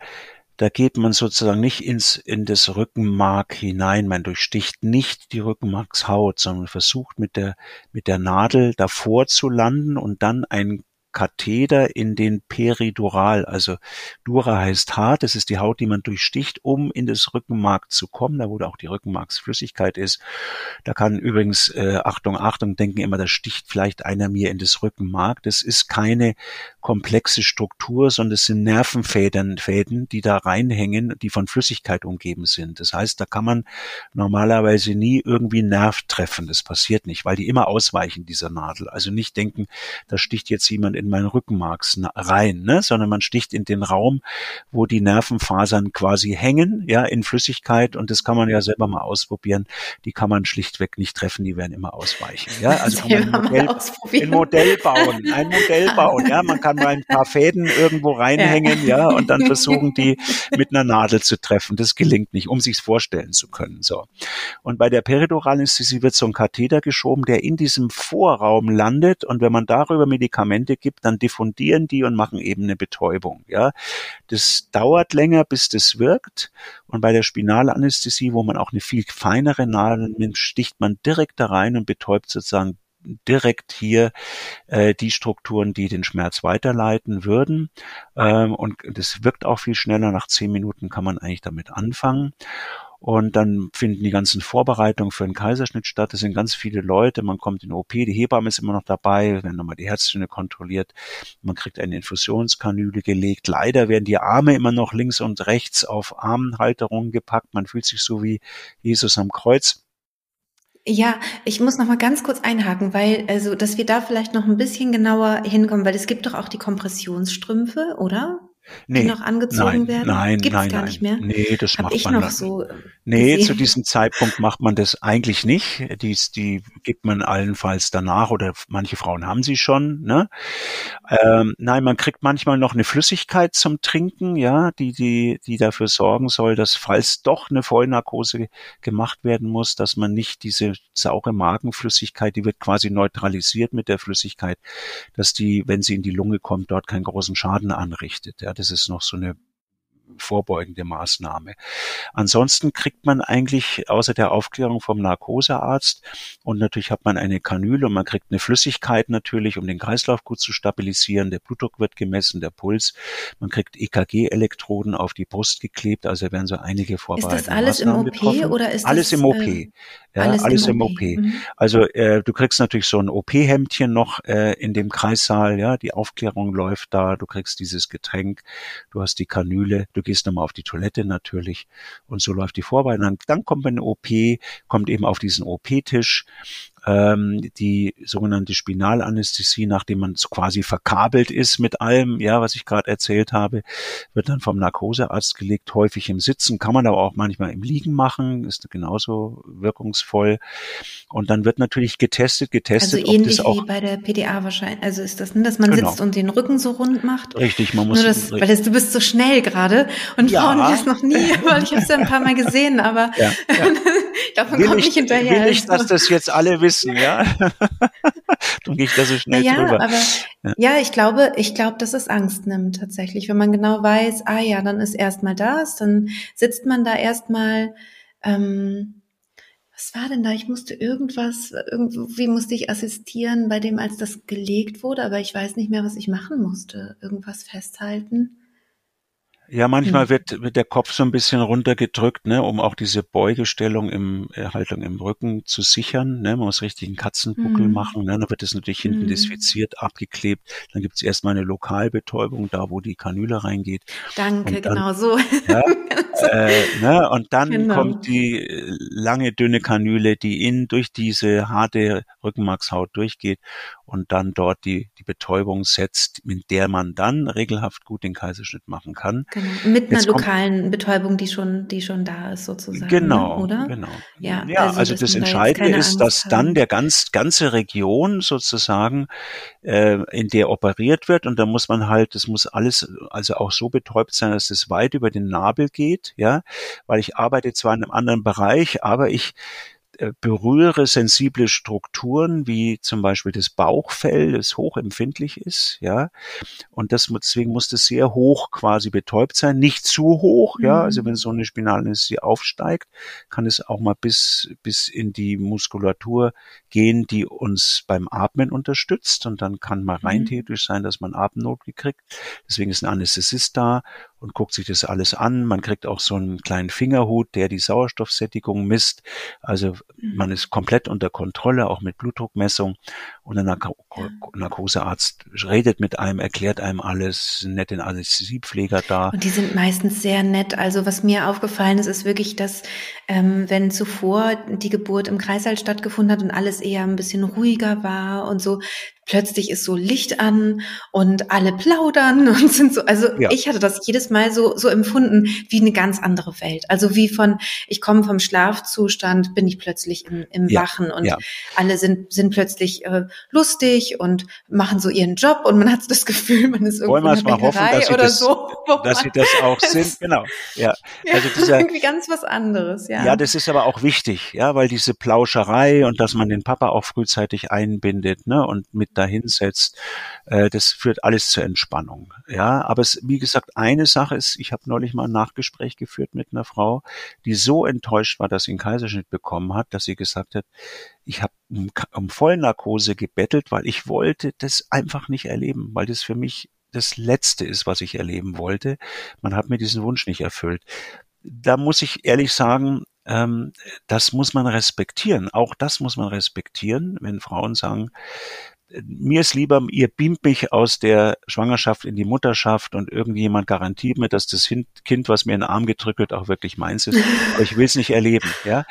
Speaker 2: da geht man sozusagen nicht ins, in das Rückenmark hinein. Man durchsticht nicht die Rückenmarkshaut, sondern versucht mit der, mit der Nadel davor zu landen und dann ein Katheter in den Peridural, also Dura heißt hart, das ist die Haut, die man durchsticht, um in das Rückenmark zu kommen, da wo da auch die Rückenmarksflüssigkeit ist. Da kann übrigens, äh, Achtung, Achtung, denken immer, da sticht vielleicht einer mir in das Rückenmark. Das ist keine komplexe Struktur, sondern es sind Nervenfäden, Fäden, die da reinhängen, die von Flüssigkeit umgeben sind. Das heißt, da kann man normalerweise nie irgendwie Nerv treffen. Das passiert nicht, weil die immer ausweichen, dieser Nadel. Also nicht denken, da sticht jetzt jemand in meinen Rückenmark rein, ne? sondern man sticht in den Raum, wo die Nervenfasern quasi hängen, ja, in Flüssigkeit und das kann man ja selber mal ausprobieren. Die kann man schlichtweg nicht treffen, die werden immer ausweichen. Ja, also kann man ein Modell, ein Modell bauen, ein Modell bauen. Ja, man kann mal ein paar Fäden irgendwo reinhängen, ja, ja und dann versuchen die mit einer Nadel zu treffen. Das gelingt nicht, um sich's vorstellen zu können. So. Und bei der Periduralanästhesie wird so ein Katheter geschoben, der in diesem Vorraum landet und wenn man darüber Medikamente gibt, dann diffundieren die und machen eben eine Betäubung. Ja, das dauert länger, bis das wirkt. Und bei der Spinalanästhesie, wo man auch eine viel feinere Nadel nimmt, sticht man direkt da rein und betäubt sozusagen direkt hier äh, die Strukturen, die den Schmerz weiterleiten würden. Ähm, und das wirkt auch viel schneller. Nach zehn Minuten kann man eigentlich damit anfangen. Und dann finden die ganzen Vorbereitungen für einen Kaiserschnitt statt. Es sind ganz viele Leute. Man kommt in den OP, die Hebamme ist immer noch dabei, werden nochmal die Herztöne kontrolliert. Man kriegt eine Infusionskanüle gelegt. Leider werden die Arme immer noch links und rechts auf Armhalterungen gepackt. Man fühlt sich so wie Jesus am Kreuz.
Speaker 1: Ja, ich muss noch mal ganz kurz einhaken, weil also, dass wir da vielleicht noch ein bisschen genauer hinkommen, weil es gibt doch auch die Kompressionsstrümpfe, oder?
Speaker 2: Nee,
Speaker 1: die noch angezogen
Speaker 2: nein,
Speaker 1: werden?
Speaker 2: Nein,
Speaker 1: Gibt's
Speaker 2: nein,
Speaker 1: gar
Speaker 2: nein.
Speaker 1: nicht mehr?
Speaker 2: Nee, das
Speaker 1: Hab
Speaker 2: macht
Speaker 1: ich
Speaker 2: man
Speaker 1: noch
Speaker 2: dann.
Speaker 1: so
Speaker 2: Nee,
Speaker 1: gesehen.
Speaker 2: zu diesem Zeitpunkt macht man das eigentlich nicht. Die, die gibt man allenfalls danach oder manche Frauen haben sie schon. Ne? Ähm, nein, man kriegt manchmal noch eine Flüssigkeit zum Trinken, ja, die, die, die dafür sorgen soll, dass falls doch eine Vollnarkose gemacht werden muss, dass man nicht diese saure Magenflüssigkeit, die wird quasi neutralisiert mit der Flüssigkeit, dass die, wenn sie in die Lunge kommt, dort keinen großen Schaden anrichtet. Ja, das ist noch so eine vorbeugende Maßnahme. Ansonsten kriegt man eigentlich außer der Aufklärung vom Narkosearzt und natürlich hat man eine Kanüle und man kriegt eine Flüssigkeit natürlich, um den Kreislauf gut zu stabilisieren. Der Blutdruck wird gemessen, der Puls. Man kriegt EKG-Elektroden auf die Brust geklebt, also werden so einige
Speaker 1: Ist
Speaker 2: vorbereitende
Speaker 1: das alles im
Speaker 2: Maßnahmen
Speaker 1: OP
Speaker 2: getroffen.
Speaker 1: oder ist
Speaker 2: Alles
Speaker 1: das
Speaker 2: im OP.
Speaker 1: äh,
Speaker 2: Ja,
Speaker 1: alles,
Speaker 2: alles,
Speaker 1: im
Speaker 2: im
Speaker 1: OP?
Speaker 2: OP.
Speaker 1: Mhm.
Speaker 2: Also äh, du kriegst natürlich so ein OP-Hemdchen noch äh, in dem Kreissaal, ja, die Aufklärung läuft da, du kriegst dieses Getränk, du hast die Kanüle, du gehst nochmal auf die Toilette natürlich und so läuft die Vorbereitung. Dann, kommt man in OP, kommt eben auf diesen OP-Tisch, ähm, die sogenannte Spinalanästhesie, nachdem man so quasi verkabelt ist mit allem, ja, was ich gerade erzählt habe, wird dann vom Narkosearzt gelegt, häufig im Sitzen, kann man aber auch manchmal im Liegen machen, ist genauso wirkungsvoll. Und dann wird natürlich getestet,
Speaker 1: Also
Speaker 2: getestet, das
Speaker 1: ähnlich wie bei der PDA wahrscheinlich. Also ist das, ne, dass man
Speaker 2: genau
Speaker 1: sitzt und den Rücken so rund macht?
Speaker 2: richtig, man
Speaker 1: Nur
Speaker 2: muss
Speaker 1: das, weil das, du bist so schnell gerade und
Speaker 2: Ja.
Speaker 1: Frauen das noch nie, [LAUGHS] weil ich habe es ja ein paar Mal gesehen, aber
Speaker 2: ja, ja. [LAUGHS] Will
Speaker 1: kommt
Speaker 2: ich,
Speaker 1: nicht hinterher.
Speaker 2: will ich, dass
Speaker 1: Also,
Speaker 2: das jetzt alle wissen, ja? [LAUGHS] Dann gehe ich da so schnell
Speaker 1: naja,
Speaker 2: drüber.
Speaker 1: aber
Speaker 2: Ja.
Speaker 1: ja, ich glaube, ich glaube, dass es Angst nimmt tatsächlich, wenn man genau weiß, ah ja, dann ist erstmal das, dann sitzt man da erstmal. Ähm, was war denn da? Ich musste irgendwas, irgendwie musste ich assistieren bei dem, als das gelegt wurde, aber ich weiß nicht mehr, was ich machen musste. Irgendwas festhalten.
Speaker 2: Ja, manchmal
Speaker 1: Hm.
Speaker 2: wird, wird der Kopf so ein bisschen runtergedrückt, ne, um auch diese Beugestellung im äh, Haltung im Rücken zu sichern. Ne. Man muss richtig einen Katzenbuckel
Speaker 1: Hm.
Speaker 2: machen. Ne. Dann wird es natürlich hinten
Speaker 1: Hm.
Speaker 2: desinfiziert, abgeklebt. Dann gibt's erstmal eine Lokalbetäubung, da wo die Kanüle reingeht.
Speaker 1: Danke,
Speaker 2: dann,
Speaker 1: genau so.
Speaker 2: ja, [LAUGHS] äh, ne, und dann
Speaker 1: Genau.
Speaker 2: kommt die äh, lange, dünne Kanüle, die in durch diese harte Rückenmarkshaut durchgeht und dann dort die, die Betäubung setzt, mit der man dann regelhaft gut den Kaiserschnitt machen kann.
Speaker 1: Genau. Mit einer
Speaker 2: Jetzt kommt
Speaker 1: lokalen Betäubung, die schon, die schon da ist, sozusagen.
Speaker 2: Genau,
Speaker 1: ne? oder?
Speaker 2: genau.
Speaker 1: Ja,
Speaker 2: Ja,
Speaker 1: also,
Speaker 2: also das
Speaker 1: da
Speaker 2: Entscheidende
Speaker 1: keine
Speaker 2: ist, dass
Speaker 1: Angst
Speaker 2: dann
Speaker 1: haben.
Speaker 2: der ganz ganze Region sozusagen äh, in der operiert wird und da muss man halt, das muss alles also auch so betäubt sein, dass es weit über den Nabel geht, ja, weil ich arbeite zwar in einem anderen Bereich, aber ich berühre sensible Strukturen wie zum Beispiel das Bauchfell, das hochempfindlich ist, ja, und das, deswegen muss das sehr hoch quasi betäubt sein, nicht zu hoch, ja, also
Speaker 1: Mhm.
Speaker 2: wenn so eine Spinalanästhesie aufsteigt, kann es auch mal bis, bis in die Muskulatur gehen, die uns beim Atmen unterstützt und dann kann mal rein
Speaker 1: Mhm.
Speaker 2: theoretisch sein, dass man Atemnot kriegt. Deswegen ist ein Anästhesist da und guckt sich das alles an. Man kriegt auch so einen kleinen Fingerhut, der die Sauerstoffsättigung misst. Also mhm. man ist komplett unter Kontrolle, auch mit Blutdruckmessung. Und der Narko ja. Narkosearzt redet mit einem, erklärt einem alles, nette Anästhesiepfleger da.
Speaker 1: Und die sind meistens sehr nett. Also was mir aufgefallen ist, ist wirklich, dass ähm, wenn zuvor die Geburt im Kreißsaal stattgefunden hat und alles eher ein bisschen ruhiger war und so, plötzlich ist so Licht an und alle plaudern [LAUGHS] und sind so, also ja. ich hatte das jedes Mal so, so empfunden wie eine ganz andere Welt. Also wie von, ich komme vom Schlafzustand, bin ich plötzlich im, im ja. Wachen und ja. alle sind, sind plötzlich äh, lustig und machen so ihren Job und man [LAUGHS] hat das Gefühl, man ist irgendwo
Speaker 2: Wollen in der hoffen, dass oder das, so. [LAUGHS] Dass sie das auch sind, genau. Ja,
Speaker 1: also dieser, irgendwie ganz was anderes, ja.
Speaker 2: Ja, das ist aber auch wichtig, ja, weil diese Plauscherei und dass man den Papa auch frühzeitig einbindet, ne, und mit dahinsetzt, äh, das führt alles zur Entspannung. Ja, aber es, wie gesagt, eine Sache ist, ich habe neulich mal ein Nachgespräch geführt mit einer Frau, die so enttäuscht war, dass sie einen Kaiserschnitt bekommen hat, dass sie gesagt hat, ich habe um, um Vollnarkose gebettelt, weil ich wollte das einfach nicht erleben, weil das für mich das Letzte ist, was ich erleben wollte. Man hat mir diesen Wunsch nicht erfüllt. Da muss ich ehrlich sagen, ähm, das muss man respektieren. Auch das muss man respektieren, wenn Frauen sagen, mir ist lieber, ihr beamt mich aus der Schwangerschaft in die Mutterschaft und irgendjemand garantiert mir, dass das Kind, was mir in den Arm gedrückt wird, auch wirklich meins ist. [LAUGHS] Aber ich will es nicht erleben, ja.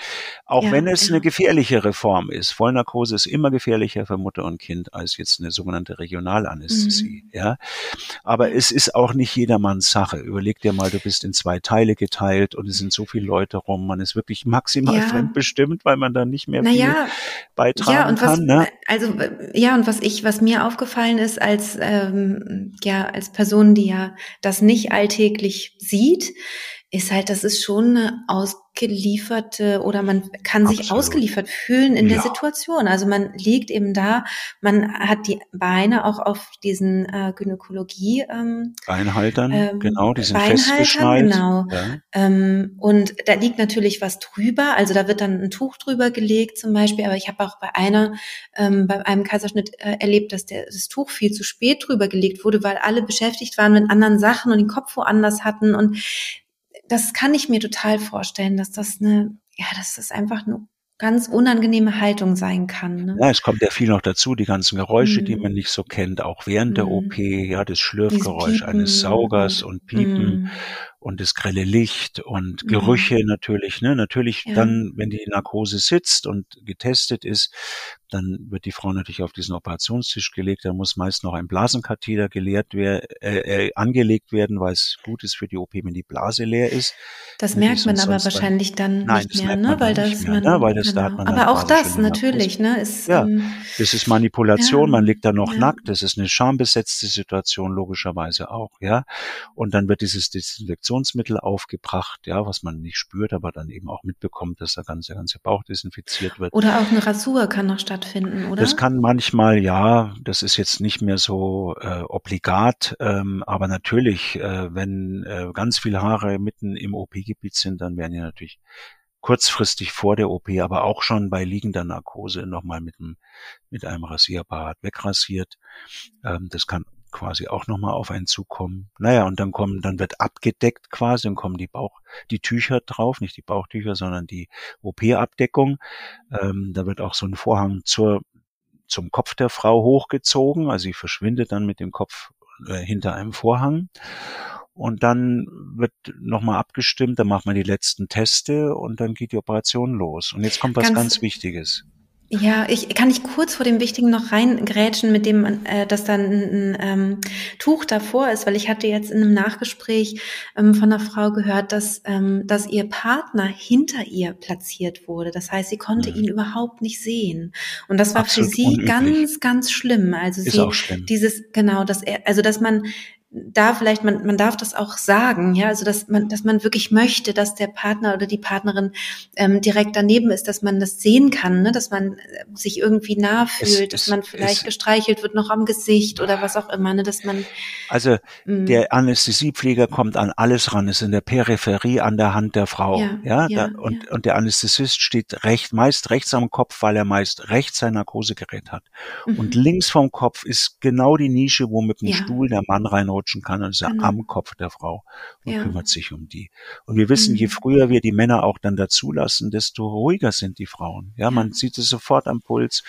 Speaker 2: Auch ja, wenn es ja. eine gefährlichere Form ist. Vollnarkose ist immer gefährlicher für Mutter und Kind als jetzt eine sogenannte Regionalanästhesie, mhm. ja. Aber es ist auch nicht jedermanns Sache. Überleg dir mal, du bist in zwei Teile geteilt und es sind so viele Leute rum. Man ist wirklich maximal ja. fremdbestimmt, weil man dann nicht mehr viel naja, beitragen kann. Ne?
Speaker 1: Also, ja, und was ich, was mir aufgefallen ist als, ähm, ja, als Person, die ja das nicht alltäglich sieht, ist halt, das ist schon eine ausgelieferte oder man kann Absolut. sich ausgeliefert fühlen in ja. der Situation. Also man liegt eben da, man hat die Beine auch auf diesen äh, Gynäkologie ähm,
Speaker 2: Beinhaltern, ähm, genau, die sind festgeschnallt.
Speaker 1: Genau. Ja. Ähm, und da liegt natürlich was drüber, also da wird dann ein Tuch drüber gelegt zum Beispiel, aber ich habe auch bei einer, ähm, bei einem Kaiserschnitt äh, erlebt, dass der, das Tuch viel zu spät drüber gelegt wurde, weil alle beschäftigt waren mit anderen Sachen und den Kopf woanders hatten und das kann ich mir total vorstellen, dass das eine, ja, dass das einfach eine ganz unangenehme Haltung sein kann. Ne?
Speaker 2: Ja, es kommt ja viel noch dazu, die ganzen Geräusche, mhm. die man nicht so kennt, auch während mhm. der OP, ja, das Schlürfgeräusch eines Saugers und Piepen. Und das grelle Licht und mhm. Gerüche mhm. natürlich. Ne? Natürlich ja. dann, wenn die Narkose sitzt und getestet ist, dann wird die Frau natürlich auf diesen Operationstisch gelegt. Da muss meist noch ein Blasenkatheter geleert werden, äh, äh, angelegt werden, weil es gut ist für die OP, wenn die Blase leer ist.
Speaker 1: Das merkt man aber wahrscheinlich dann Nein, nicht mehr, ne? Weil das, mehr,
Speaker 2: man, ne? weil das genau. da hat man
Speaker 1: Aber auch das natürlich, ne? Ist,
Speaker 2: ja, ähm, das ist Manipulation. Ja, man liegt da noch ja. nackt. Das ist eine schambesetzte Situation logischerweise auch, ja. Und dann wird dieses Desinfektion Desinfektionsmittel aufgebracht, ja, was man nicht spürt, aber dann eben auch mitbekommt, dass der ganze, ganze Bauch desinfiziert wird.
Speaker 1: Oder auch eine Rasur kann noch stattfinden, oder?
Speaker 2: Das kann manchmal, ja, das ist jetzt nicht mehr so äh, obligat, ähm, aber natürlich, äh, wenn äh, ganz viele Haare mitten im OP-Gebiet sind, dann werden ja natürlich kurzfristig vor der OP, aber auch schon bei liegender Narkose nochmal mit einem, mit einem Rasierapparat wegrasiert. Ähm, das kann quasi auch nochmal auf einen zukommen. Naja, und dann kommen, dann wird abgedeckt quasi, dann kommen die Bauch, die Tücher drauf, nicht die Bauchtücher, sondern die OP-Abdeckung. Ähm, da wird auch so ein Vorhang zur, zum Kopf der Frau hochgezogen, also sie verschwindet dann mit dem Kopf äh, hinter einem Vorhang. Und dann wird nochmal abgestimmt, dann macht man die letzten Teste und dann geht die Operation los. Und jetzt kommt was ganz, ganz Wichtiges.
Speaker 1: Ja, ich kann ich kurz vor dem Wichtigen noch reingrätschen, mit dem, äh, dass dann ein, ähm, Tuch davor ist, weil ich hatte jetzt in einem Nachgespräch ähm, von einer Frau gehört, dass, ähm, dass ihr Partner hinter ihr platziert wurde. Das heißt, sie konnte mhm. ihn überhaupt nicht sehen. Und das war Absolut für sie unüblich. ganz, ganz schlimm. Also ist sie, schlimm. dieses, genau, dass er, also dass man da vielleicht, man, man darf das auch sagen, ja, also dass man, dass man wirklich möchte, dass der Partner oder die Partnerin ähm, direkt daneben ist, dass man das sehen kann, ne? dass man äh, sich irgendwie nah fühlt, es, dass man vielleicht es, gestreichelt wird noch am Gesicht oder was auch immer, ne? dass man.
Speaker 2: Also mh. der Anästhesiepfleger kommt an alles ran, ist in der Peripherie an der Hand der Frau, ja, ja, ja da, und, ja. und der Anästhesist steht recht, meist rechts am Kopf, weil er meist rechts sein Narkosegerät hat. Mhm. Und links vom Kopf ist genau die Nische, wo mit dem Stuhl der Mann reinholt coachen kann und ist
Speaker 1: Genau.
Speaker 2: am Kopf der Frau und
Speaker 1: Ja.
Speaker 2: kümmert sich um die. Und wir wissen, je
Speaker 1: Mhm.
Speaker 2: früher wir die Männer auch dann dazulassen, desto ruhiger sind die Frauen. Ja, man
Speaker 1: Ja.
Speaker 2: sieht es sofort am Puls.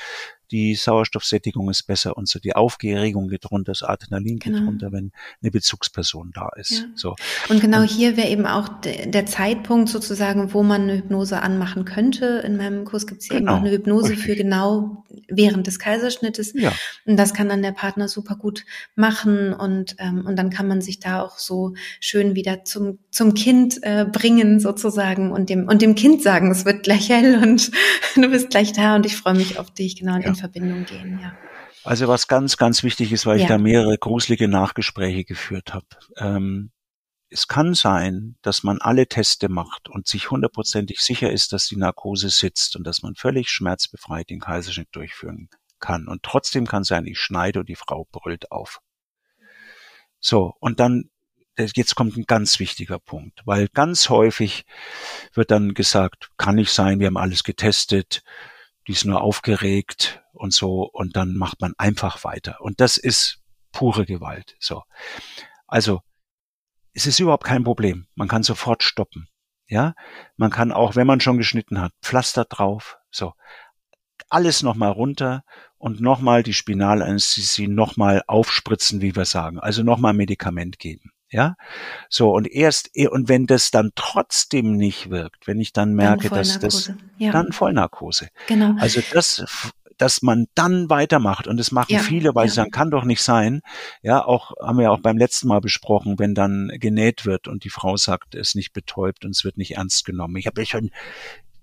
Speaker 2: Die Sauerstoffsättigung ist besser und so die Aufgeregung geht runter, das Adrenalin geht
Speaker 1: Genau.
Speaker 2: runter, wenn eine Bezugsperson da ist.
Speaker 1: Ja.
Speaker 2: So.
Speaker 1: Und genau
Speaker 2: Und-
Speaker 1: hier wäre eben auch de der Zeitpunkt sozusagen, wo man eine Hypnose anmachen könnte. In meinem Kurs gibt es ja eben
Speaker 2: Genau,
Speaker 1: auch eine Hypnose
Speaker 2: richtig.
Speaker 1: für genau während des Kaiserschnittes.
Speaker 2: Ja,
Speaker 1: Und das kann dann der Partner super gut machen und, ähm, und dann kann man sich da auch so schön wieder zum, zum Kind äh, bringen sozusagen und dem, und dem Kind sagen, es wird gleich hell und [LAUGHS] du bist gleich da und ich freue mich auf dich, genau, und
Speaker 2: Ja.
Speaker 1: In Verbindung gehen, ja.
Speaker 2: Also was ganz, ganz wichtig ist, weil ich
Speaker 1: Ja.
Speaker 2: da mehrere gruselige Nachgespräche geführt habe. Ähm, es kann sein, dass man alle Teste macht und sich hundertprozentig sicher ist, dass die Narkose sitzt und dass man völlig schmerzbefreit den Kaiserschnitt durchführen kann. Und trotzdem kann sein, ich schneide und die Frau brüllt auf. So, und dann, das- jetzt kommt ein ganz wichtiger Punkt, weil ganz häufig wird dann gesagt, kann nicht sein, wir haben alles getestet, die ist nur aufgeregt und so, und dann macht man einfach weiter. Und das ist pure Gewalt. So. Also, es ist überhaupt kein Problem. Man kann sofort stoppen. Ja, man kann auch, wenn man schon geschnitten hat, Pflaster drauf, so. Alles nochmal runter und nochmal die Spinalanästhesie nochmal aufspritzen, wie wir sagen. Also nochmal Medikament geben. Ja, so und erst, und wenn das dann trotzdem nicht wirkt, wenn ich dann merke,
Speaker 1: dann
Speaker 2: dass das,
Speaker 1: ja,
Speaker 2: dann Vollnarkose.
Speaker 1: genau.
Speaker 2: Also das, dass man dann weitermacht und das machen
Speaker 1: Ja,
Speaker 2: viele, weil
Speaker 1: ja.
Speaker 2: sie sagen, kann doch nicht sein. Ja, auch haben wir auch beim letzten Mal besprochen, wenn dann genäht wird und die Frau sagt, es ist nicht betäubt und es wird nicht ernst genommen. Ich habe ja schon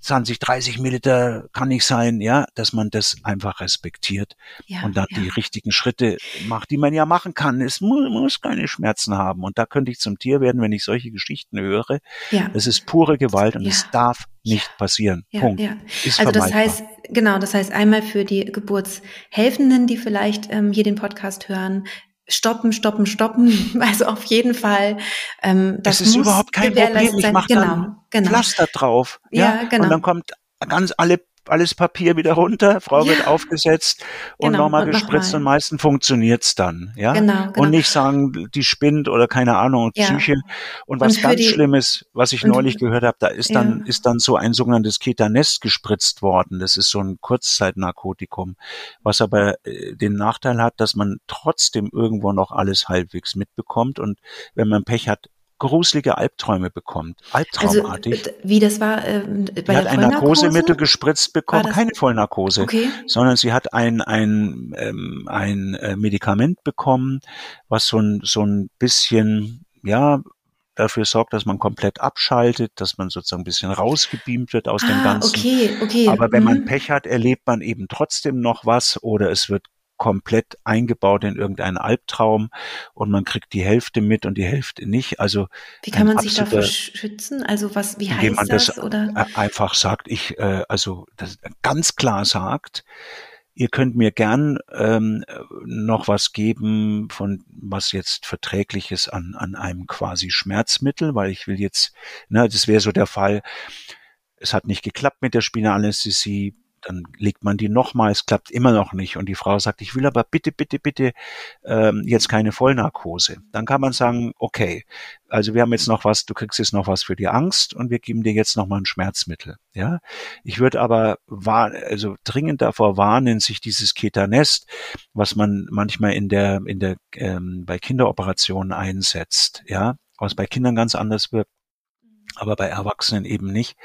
Speaker 2: 20, 30 Milliliter kann nicht sein, ja, dass man das einfach respektiert
Speaker 1: ja,
Speaker 2: und dann
Speaker 1: ja.
Speaker 2: die richtigen Schritte macht, die man ja machen kann. Es mu muss keine Schmerzen haben. Und da könnte ich zum Tier werden, wenn ich solche Geschichten höre.
Speaker 1: ja.
Speaker 2: Es ist pure Gewalt und
Speaker 1: Ja.
Speaker 2: es darf nicht passieren.
Speaker 1: Ja,
Speaker 2: Punkt.
Speaker 1: ja.
Speaker 2: Ist
Speaker 1: Also das heißt, genau, das heißt einmal für die Geburtshelfenden, die vielleicht ähm, hier den Podcast hören, stoppen, stoppen, stoppen. [LAUGHS] Also auf jeden Fall. Ähm, das
Speaker 2: Das ist überhaupt kein Problem. Ich mache
Speaker 1: genau,
Speaker 2: dann
Speaker 1: genau.
Speaker 2: Pflaster drauf.
Speaker 1: Ja,
Speaker 2: Ja,
Speaker 1: genau.
Speaker 2: Und dann kommt ganz alle alles Papier wieder runter, Frau wird
Speaker 1: Ja.
Speaker 2: aufgesetzt und
Speaker 1: Genau,
Speaker 2: nochmal gespritzt
Speaker 1: nochmal.
Speaker 2: und meistens funktioniert's dann, ja.
Speaker 1: Genau, genau.
Speaker 2: Und nicht sagen, die spinnt oder keine Ahnung,
Speaker 1: Ja.
Speaker 2: Psyche. Und was
Speaker 1: Und
Speaker 2: ganz
Speaker 1: die-
Speaker 2: Schlimmes, was ich neulich gehört habe, da ist dann
Speaker 1: Ja.
Speaker 2: ist dann so ein sogenanntes Ketanest gespritzt worden. Das ist so ein Kurzzeitnarkotikum, was aber äh, den Nachteil hat, dass man trotzdem irgendwo noch alles halbwegs mitbekommt und wenn man Pech hat, gruselige Albträume bekommt.
Speaker 1: Also
Speaker 2: Albtraumartig.
Speaker 1: äh, wie das war äh, bei
Speaker 2: Sie hat ein? Narkosemittel gespritzt bekommen, keine Vollnarkose,
Speaker 1: Okay.
Speaker 2: sondern sie hat ein ein ähm, ein äh, Medikament bekommen, was so ein so ein bisschen ja dafür sorgt, dass man komplett abschaltet, dass man sozusagen ein bisschen rausgebeamt wird aus dem
Speaker 1: Ah,
Speaker 2: Ganzen.
Speaker 1: okay, okay.
Speaker 2: Aber wenn man
Speaker 1: mhm.
Speaker 2: Pech hat, erlebt man eben trotzdem noch was oder es wird komplett eingebaut in irgendeinen Albtraum und man kriegt die Hälfte mit und die Hälfte nicht. Also
Speaker 1: Wie kann man sich
Speaker 2: absoluter-
Speaker 1: schützen? Also was, wie
Speaker 2: indem man
Speaker 1: heißt das?
Speaker 2: das
Speaker 1: oder?
Speaker 2: einfach sagt, ich, äh, also das ganz klar sagt, ihr könnt mir gern ähm, noch was geben, von was jetzt verträglich ist an, an einem quasi Schmerzmittel, weil ich will jetzt, ne, das wäre so der Fall, es hat nicht geklappt mit der Spinalanästhesie, dann legt man die nochmal, es klappt immer noch nicht und die Frau sagt, ich will aber bitte, bitte, bitte ähm, jetzt keine Vollnarkose. Dann kann man sagen, okay, also wir haben jetzt noch was, du kriegst jetzt noch was für die Angst und wir geben dir jetzt noch mal ein Schmerzmittel. Ja, ich würde aber war, also dringend davor warnen, sich dieses Ketanest, was man manchmal in der in der ähm, bei Kinderoperationen einsetzt, ja, was bei Kindern ganz anders wirkt, aber bei Erwachsenen eben nicht,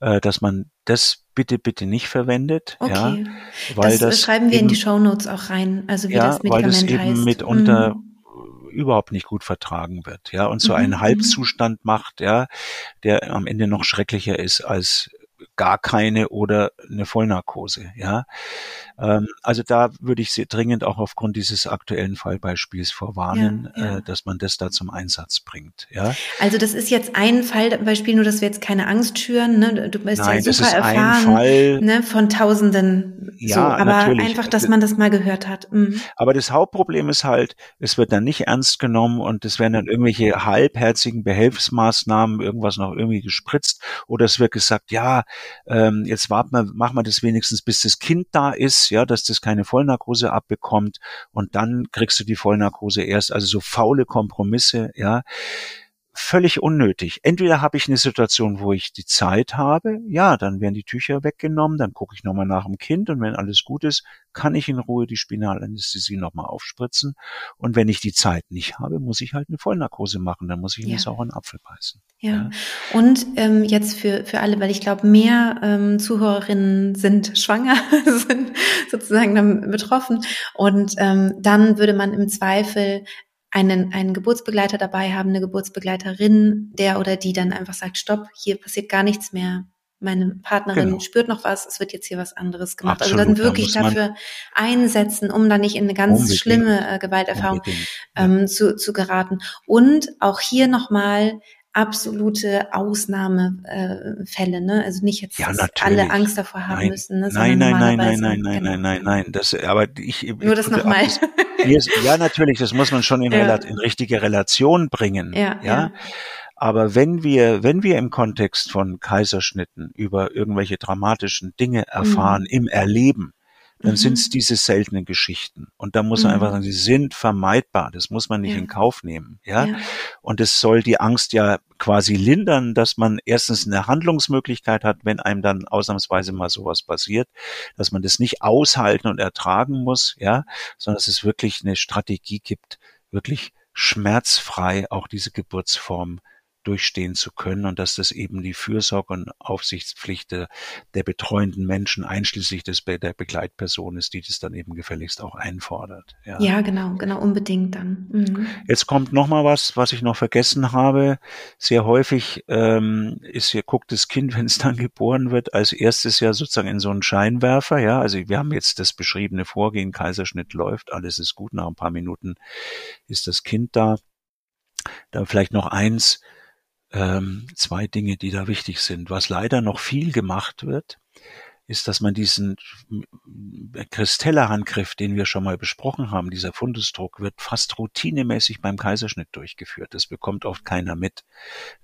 Speaker 2: äh, dass man das bitte bitte nicht verwendet, ja,
Speaker 1: Okay.
Speaker 2: weil
Speaker 1: das,
Speaker 2: das,
Speaker 1: schreiben wir in
Speaker 2: eben,
Speaker 1: die Shownotes auch rein, also wie
Speaker 2: ja,
Speaker 1: das
Speaker 2: weil
Speaker 1: Medikament
Speaker 2: das eben
Speaker 1: heißt.
Speaker 2: mitunter
Speaker 1: Mhm.
Speaker 2: überhaupt nicht gut vertragen wird, ja, und so
Speaker 1: Mhm,
Speaker 2: einen
Speaker 1: mhm.
Speaker 2: Halbzustand macht, ja, der am Ende noch schrecklicher ist als gar keine oder eine Vollnarkose, ja. Ähm, also da würde ich Sie dringend auch aufgrund dieses aktuellen Fallbeispiels vorwarnen,
Speaker 1: Ja, ja.
Speaker 2: Äh, dass man das da zum Einsatz bringt, ja.
Speaker 1: Also das ist jetzt ein Fallbeispiel, nur dass wir jetzt keine Angst schüren. Ne? Du bist
Speaker 2: Nein,
Speaker 1: ja
Speaker 2: das
Speaker 1: super
Speaker 2: ist ein
Speaker 1: erfahren
Speaker 2: Fall,
Speaker 1: ne? von Tausenden.
Speaker 2: Ja,
Speaker 1: so, aber
Speaker 2: natürlich.
Speaker 1: einfach, dass man das mal gehört hat. Mhm.
Speaker 2: Aber das Hauptproblem ist halt, es wird dann nicht ernst genommen und es werden dann irgendwelche halbherzigen Behelfsmaßnahmen, irgendwas noch irgendwie gespritzt oder es wird gesagt, ja, ähm, jetzt warten wir, machen wir das wenigstens, bis das Kind da ist, ja, dass das keine Vollnarkose abbekommt. Und dann kriegst du die Vollnarkose erst, also so faule Kompromisse, ja völlig unnötig. Entweder habe ich eine Situation, wo ich die Zeit habe, ja, dann werden die Tücher weggenommen, dann gucke ich nochmal nach dem Kind und wenn alles gut ist, kann ich in Ruhe die Spinalanästhesie nochmal aufspritzen. Und wenn ich die Zeit nicht habe, muss ich halt eine Vollnarkose machen, dann muss ich ja. den sauren Apfel beißen.
Speaker 1: Ja, ja. und ähm, jetzt für, für alle, weil ich glaube, mehr ähm, Zuhörerinnen sind schwanger, [LAUGHS] sind sozusagen dann betroffen. Und ähm, dann würde man im Zweifel einen, einen Geburtsbegleiter dabei haben, eine Geburtsbegleiterin, der oder die dann einfach sagt, stopp, hier passiert gar nichts mehr. Meine Partnerin genau. spürt noch was, es wird jetzt hier was anderes gemacht. Absolut, also dann wirklich da dafür einsetzen, um dann nicht in eine ganz unbedingt. schlimme äh, Gewalterfahrung ähm, zu, zu geraten. Und auch hier nochmal absolute Ausnahmefälle, ne? Also nicht jetzt,
Speaker 2: ja,
Speaker 1: dass alle Angst davor haben
Speaker 2: nein.
Speaker 1: müssen. Ne?
Speaker 2: Nein, nein, nein, nein, nein, nein, genau. nein, nein, nein. Das, aber ich
Speaker 1: nur das nochmal. [LAUGHS]
Speaker 2: Ja, natürlich, das muss man schon in, ja. in richtige Relation bringen. Ja, ja. ja. Aber wenn wir, wenn wir im Kontext von Kaiserschnitten über irgendwelche dramatischen Dinge erfahren mhm. im Erleben, dann mhm. sind es diese seltenen Geschichten. Und da muss man mhm. einfach sagen, sie sind vermeidbar. Das muss man nicht ja. in Kauf nehmen. Ja? ja. Und es soll die Angst ja quasi lindern, dass man erstens eine Handlungsmöglichkeit hat, wenn einem dann ausnahmsweise mal sowas passiert, dass man das nicht aushalten und ertragen muss, ja, sondern dass es wirklich eine Strategie gibt, wirklich schmerzfrei auch diese Geburtsform durchstehen zu können und dass das eben die Fürsorge und Aufsichtspflicht der, der betreuenden Menschen einschließlich des, der Begleitperson ist, die das dann eben gefälligst auch einfordert.
Speaker 1: Ja, ja genau, genau, unbedingt dann. Mhm.
Speaker 2: Jetzt kommt noch mal was, was ich noch vergessen habe. Sehr häufig ähm, ist hier, guckt das Kind, [LAUGHS] wenn es dann geboren wird, als erstes ja sozusagen in so einen Scheinwerfer. Ja, also wir haben jetzt das beschriebene Vorgehen, Kaiserschnitt läuft, alles ist gut, nach ein paar Minuten ist das Kind da. Dann vielleicht noch eins, ähm, zwei Dinge, die da wichtig sind. Was leider noch viel gemacht wird, ist, dass man diesen Kristeller-Handgriff, den wir schon mal besprochen haben, dieser Fundusdruck, wird fast routinemäßig beim Kaiserschnitt durchgeführt. Das bekommt oft keiner mit.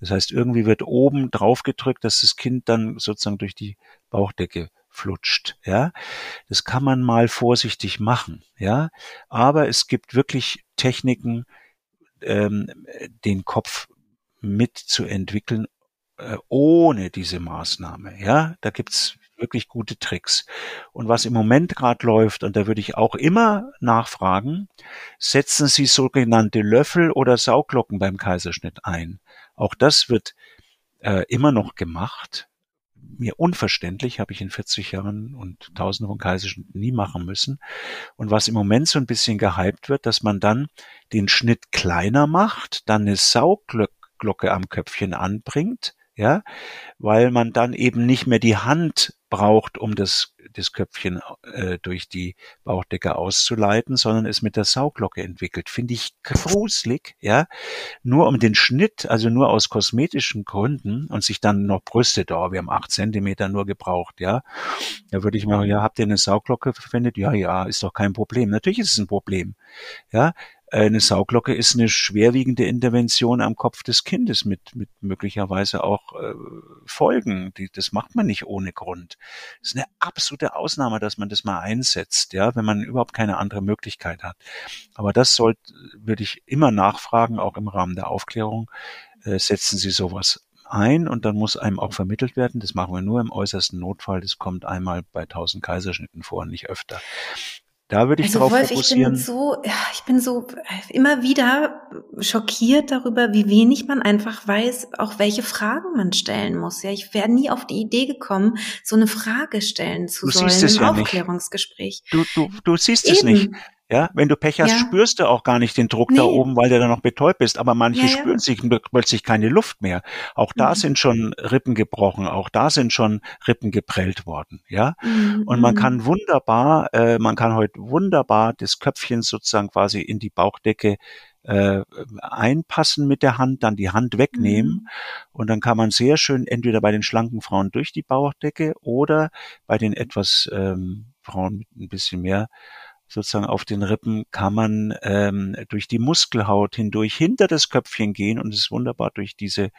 Speaker 2: Das heißt, irgendwie wird oben drauf gedrückt, dass das Kind dann sozusagen durch die Bauchdecke flutscht, ja. Das kann man mal vorsichtig machen, ja. Aber es gibt wirklich Techniken, ähm, den Kopf mitzuentwickeln, äh, ohne diese Maßnahme. Ja, da gibt's wirklich gute Tricks. Und was im Moment gerade läuft, und da würde ich auch immer nachfragen, setzen Sie sogenannte Löffel oder Sauglocken beim Kaiserschnitt ein. Auch das wird äh, immer noch gemacht. Mir unverständlich, habe ich in 40 Jahren und Tausende von Kaiserschnitten nie machen müssen. Und was im Moment so ein bisschen gehypt wird, dass man dann den Schnitt kleiner macht, dann eine Sauglocke Glocke am Köpfchen anbringt, ja, weil man dann eben nicht mehr die Hand braucht, um das, das Köpfchen äh, durch die Bauchdecke auszuleiten, sondern es mit der Sauglocke entwickelt. Finde ich gruselig, ja. Nur um den Schnitt, also nur aus kosmetischen Gründen und sich dann noch brüstet, oh, wir haben acht Zentimeter nur gebraucht, ja. Da würde ich mal, ja, habt ihr eine Sauglocke verwendet? Ja, ja, ist doch kein Problem. Natürlich ist es ein Problem, ja. Eine Sauglocke ist eine schwerwiegende Intervention am Kopf des Kindes mit, mit möglicherweise auch äh, Folgen. Die, das macht man nicht ohne Grund. Das ist eine absolute Ausnahme, dass man das mal einsetzt, ja, wenn man überhaupt keine andere Möglichkeit hat. Aber das sollte, würde ich immer nachfragen, auch im Rahmen der Aufklärung, äh, setzen Sie sowas ein und dann muss einem auch vermittelt werden. Das machen wir nur im äußersten Notfall. Das kommt einmal bei 1000 Kaiserschnitten vor, nicht öfter. Da würde ich also drauf Wolf, fokussieren.
Speaker 1: Ich bin so, ich bin so immer wieder schockiert darüber, wie wenig man einfach weiß, auch welche Fragen man stellen muss. Ja, ich wäre nie auf die Idee gekommen, so eine Frage stellen zu
Speaker 2: du
Speaker 1: sollen
Speaker 2: im
Speaker 1: ja Aufklärungsgespräch.
Speaker 2: Du, du, du siehst Eben. es nicht. Ja, wenn du Pech hast, ja. spürst du auch gar nicht den Druck nee. da oben, weil du da noch betäubt bist. Aber manche ja, spüren sich plötzlich keine Luft mehr. Auch da mhm. sind schon Rippen gebrochen, auch da sind schon Rippen geprellt worden. Ja, mhm. und man kann wunderbar, äh, man kann heute wunderbar das Köpfchen sozusagen quasi in die Bauchdecke äh, einpassen mit der Hand, dann die Hand wegnehmen mhm. und dann kann man sehr schön entweder bei den schlanken Frauen durch die Bauchdecke oder bei den etwas ähm, Frauen mit ein bisschen mehr sozusagen auf den Rippen kann man ähm, durch die Muskelhaut hindurch hinter das Köpfchen gehen und es wunderbar durch diese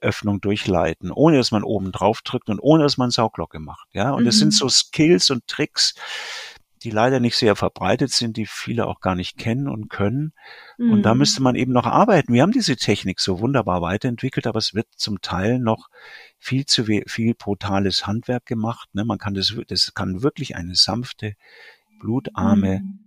Speaker 2: Öffnung durchleiten, ohne dass man oben drauf drückt und ohne dass man Sauglocke macht. Ja, und mhm. das sind so Skills und Tricks, die leider nicht sehr verbreitet sind, die viele auch gar nicht kennen und können. Mhm. Und da mhm. müsste man eben noch arbeiten. Wir haben diese Technik so wunderbar weiterentwickelt, aber es wird zum Teil noch viel zu viel brutales Handwerk gemacht. Ne? Man kann das, das kann wirklich eine sanfte, blutarme, mhm.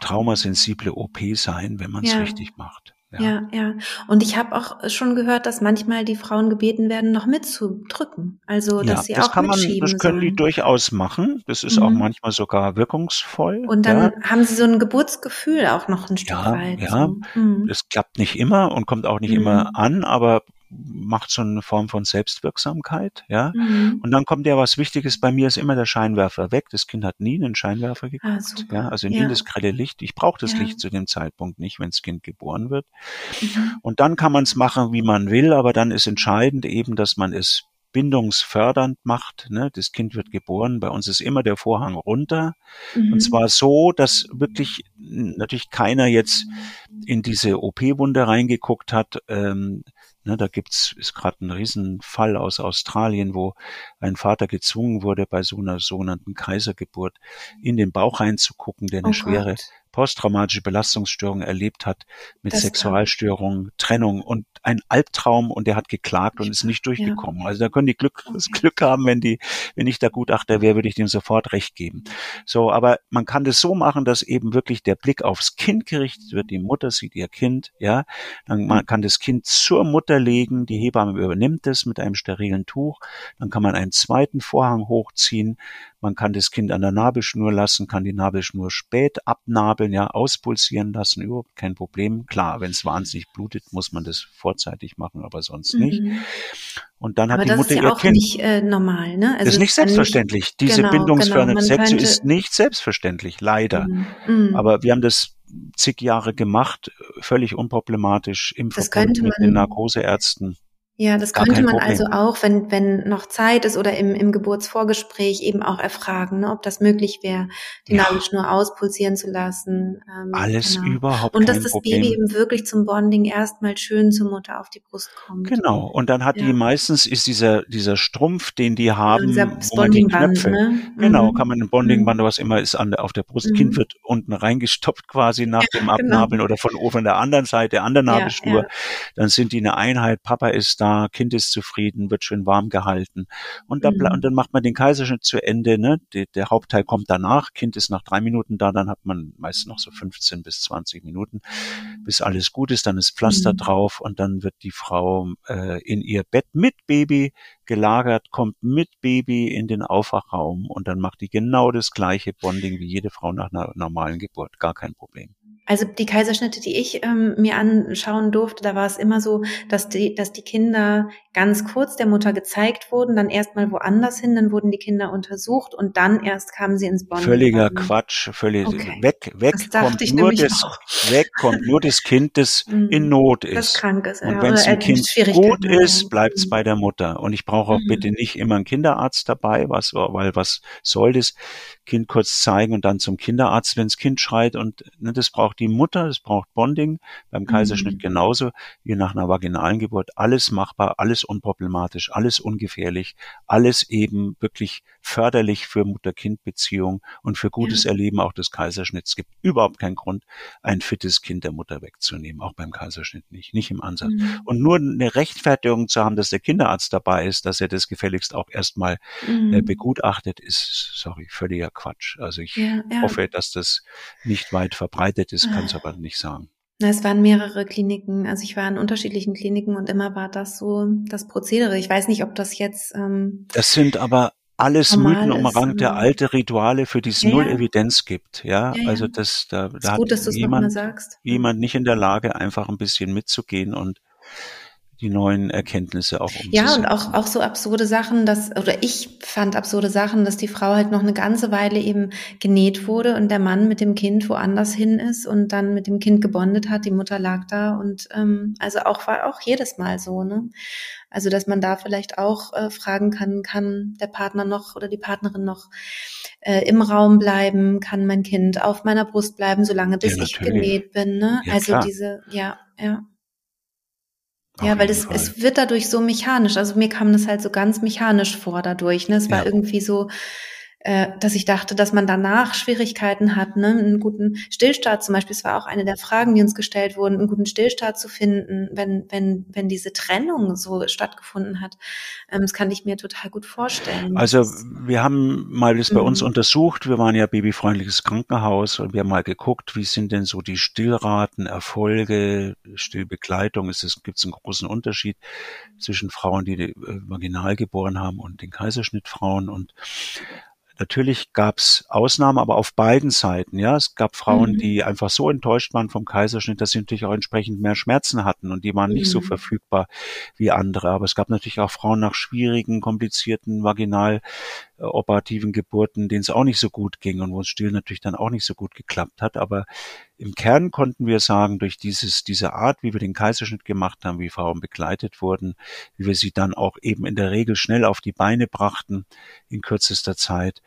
Speaker 2: traumasensible OP sein, wenn man es ja. richtig macht.
Speaker 1: Ja. ja, ja. Und ich habe auch schon gehört, dass manchmal die Frauen gebeten werden, noch mitzudrücken. Also, dass ja, sie
Speaker 2: das
Speaker 1: auch
Speaker 2: kann
Speaker 1: man,
Speaker 2: Das können sollen. die durchaus machen. Das ist mhm. auch manchmal sogar wirkungsvoll.
Speaker 1: Und dann ja. haben sie so ein Geburtsgefühl auch noch ein Stück
Speaker 2: ja,
Speaker 1: weit.
Speaker 2: Ja, mhm. das klappt nicht immer und kommt auch nicht mhm. immer an, aber macht so eine Form von Selbstwirksamkeit, ja. Mhm. Und dann kommt ja was Wichtiges. Bei mir ist immer der Scheinwerfer weg. Das Kind hat nie einen Scheinwerfer ah, geguckt, ah, ja. Also nie ja. das grelle Licht. Ich brauche das ja. Licht zu dem Zeitpunkt nicht, wenn das Kind geboren wird. Mhm. Und dann kann man es machen, wie man will, aber dann ist entscheidend eben, dass man es bindungsfördernd macht. Ne? Das Kind wird geboren. Bei uns ist immer der Vorhang runter. Mhm. Und zwar so, dass wirklich natürlich keiner jetzt in diese OP-Wunde reingeguckt hat. Ähm, Ne, da gibt's ist gerade ein Riesenfall aus Australien, wo ein Vater gezwungen wurde, bei so einer sogenannten Kaisergeburt in den Bauch reinzugucken, der eine oh schwere Gott posttraumatische Belastungsstörung erlebt hat mit das Sexualstörungen, Trennung und ein Albtraum und der hat geklagt und ist nicht durchgekommen. Ja. Also da können die Glück, das Glück haben, wenn die, wenn ich der Gutachter wäre, würde ich dem sofort recht geben. So, aber man kann das so machen, dass eben wirklich der Blick aufs Kind gerichtet wird. Die Mutter sieht ihr Kind, ja. Dann man kann das Kind zur Mutter legen. Die Hebamme übernimmt es mit einem sterilen Tuch. Dann kann man einen zweiten Vorhang hochziehen. Man kann das Kind an der Nabelschnur lassen, kann die Nabelschnur spät abnabeln, ja, auspulsieren lassen, überhaupt kein Problem. Klar, wenn es wahnsinnig blutet, muss man das vorzeitig machen, aber sonst mhm. nicht. Und dann aber hat die Mutter ja ihr Kind.
Speaker 1: Das ist ja auch nicht äh, normal, ne?
Speaker 2: Also ist nicht selbstverständlich. Nicht, Diese genau, bindungsfördernde genau, Sexe ist nicht selbstverständlich, leider. Mhm. Mhm. Aber wir haben das zig Jahre gemacht, völlig unproblematisch im Verbund mit den Narkoseärzten.
Speaker 1: Ja, das Gar könnte man Problem. also auch, wenn, wenn noch Zeit ist oder im, im Geburtsvorgespräch eben auch erfragen, ne, ob das möglich wäre, die ja. Nabelschnur auspulsieren zu lassen.
Speaker 2: Ähm, Alles genau. überhaupt
Speaker 1: Und dass
Speaker 2: das
Speaker 1: Problem. Baby eben wirklich zum Bonding erstmal schön zur Mutter auf die Brust kommt.
Speaker 2: Genau. Und dann hat ja. die meistens ist dieser, dieser Strumpf, den die haben, ja, wo man die Knöpfe, ne? genau, mhm. kann man ein Bondingband, mhm. was immer ist, an der, auf der Brust. Mhm. Kind wird unten reingestopft quasi nach dem genau. Abnabeln genau. oder von oben der anderen Seite an der Nabelschnur. Dann sind die eine Einheit. Papa ist da, Kind ist zufrieden, wird schön warm gehalten. Und, dann, mhm. und dann macht man den Kaiserschnitt zu Ende. Ne? Die, der Hauptteil kommt danach. Kind ist nach drei Minuten da, dann hat man meist noch so 15 bis 20 Minuten, bis alles gut ist. Dann ist Pflaster mhm. drauf und dann wird die Frau äh, in ihr Bett mit Baby gelagert, kommt mit Baby in den Aufwachraum und dann macht die genau das gleiche Bonding wie jede Frau nach einer normalen Geburt. Gar kein Problem.
Speaker 1: Also die Kaiserschnitte, die ich ähm, mir anschauen durfte, da war es immer so, dass die, dass die Kinder ganz kurz der Mutter gezeigt wurden, dann erstmal woanders hin, dann wurden die Kinder untersucht und dann erst kamen sie ins Bonding.
Speaker 2: Völliger Quatsch, völlig okay. weg, weg kommt nur das, weg kommt nur das Kind, das [LAUGHS] mm. in Not ist. Das
Speaker 1: krank ist.
Speaker 2: Und wenn es ein Kind gut ist, bleibt es mm. bei der Mutter. Und ich brauche auch mm. bitte nicht immer einen Kinderarzt dabei, was, weil was soll das? Kind kurz zeigen und dann zum Kinderarzt, wenn das Kind schreit und ne, das braucht die Mutter, das braucht Bonding, beim Kaiserschnitt mhm. genauso wie nach einer vaginalen Geburt. Alles machbar, alles unproblematisch, alles ungefährlich, alles eben wirklich förderlich für Mutter-Kind-Beziehung und für gutes. Erleben auch des Kaiserschnitts. Es gibt überhaupt keinen Grund, ein fittes Kind der Mutter wegzunehmen, auch beim Kaiserschnitt nicht, nicht im Ansatz. Mhm. Und nur eine Rechtfertigung zu haben, dass der Kinderarzt dabei ist, dass er das gefälligst auch erstmal äh, mhm. äh, begutachtet, ist, sorry, völliger Quatsch. Also ich ja, ja. hoffe, dass das nicht weit verbreitet ist, kann es ah. aber nicht sagen.
Speaker 1: Es waren mehrere Kliniken, also ich war in unterschiedlichen Kliniken und immer war das so das Prozedere. Ich weiß nicht, ob das jetzt. Ähm,
Speaker 2: das sind aber alles Mythen umrankt der alte Rituale, für die es ja, null ja. Evidenz gibt. Ja, ja also das, da, da
Speaker 1: gut,
Speaker 2: hat jemand, jemand nicht in der Lage, einfach ein bisschen mitzugehen und die neuen Erkenntnisse auch umzusetzen.
Speaker 1: Ja, und auch, auch so absurde Sachen, dass, oder ich fand absurde Sachen, dass die Frau halt noch eine ganze Weile eben genäht wurde und der Mann mit dem Kind woanders hin ist und dann mit dem Kind gebondet hat, die Mutter lag da und ähm, also auch war auch jedes Mal so, ne? Also dass man da vielleicht auch äh, fragen kann, kann der Partner noch oder die Partnerin noch äh, im Raum bleiben, kann mein Kind auf meiner Brust bleiben, solange bis ja, ich genäht bin. Ne? Ja, also klar. diese, ja, ja. Auf ja, weil es, es wird dadurch so mechanisch. Also mir kam das halt so ganz mechanisch vor dadurch. Ne? Es war ja. irgendwie so, äh, dass ich dachte, dass man danach Schwierigkeiten hat, ne? einen guten Stillstart zum Beispiel. Es war auch eine der Fragen, die uns gestellt wurden, einen guten Stillstart zu finden, wenn wenn wenn diese Trennung so stattgefunden hat. Ähm, das kann ich mir total gut vorstellen.
Speaker 2: Also wir haben mal das bei uns mhm. untersucht. Wir waren ja babyfreundliches Krankenhaus und wir haben mal geguckt, wie sind denn so die Stillraten, Erfolge, Stillbegleitung. Es gibt einen großen Unterschied zwischen Frauen, die, die äh, vaginal geboren haben und den Kaiserschnittfrauen und Natürlich gab es Ausnahmen, aber auf beiden Seiten. Ja, es gab Frauen, mhm. die einfach so enttäuscht waren vom Kaiserschnitt, dass sie natürlich auch entsprechend mehr Schmerzen hatten und die waren mhm. nicht so mhm. verfügbar wie andere. Aber es gab natürlich auch Frauen nach schwierigen, komplizierten vaginal äh, operativen Geburten, denen es auch nicht so gut ging und wo es still natürlich dann auch nicht so gut geklappt hat. Aber im Kern konnten wir sagen, durch dieses, diese Art, wie wir den Kaiserschnitt gemacht haben, wie Frauen begleitet wurden, wie wir sie dann auch eben in der Regel schnell auf die Beine brachten in kürzester Zeit,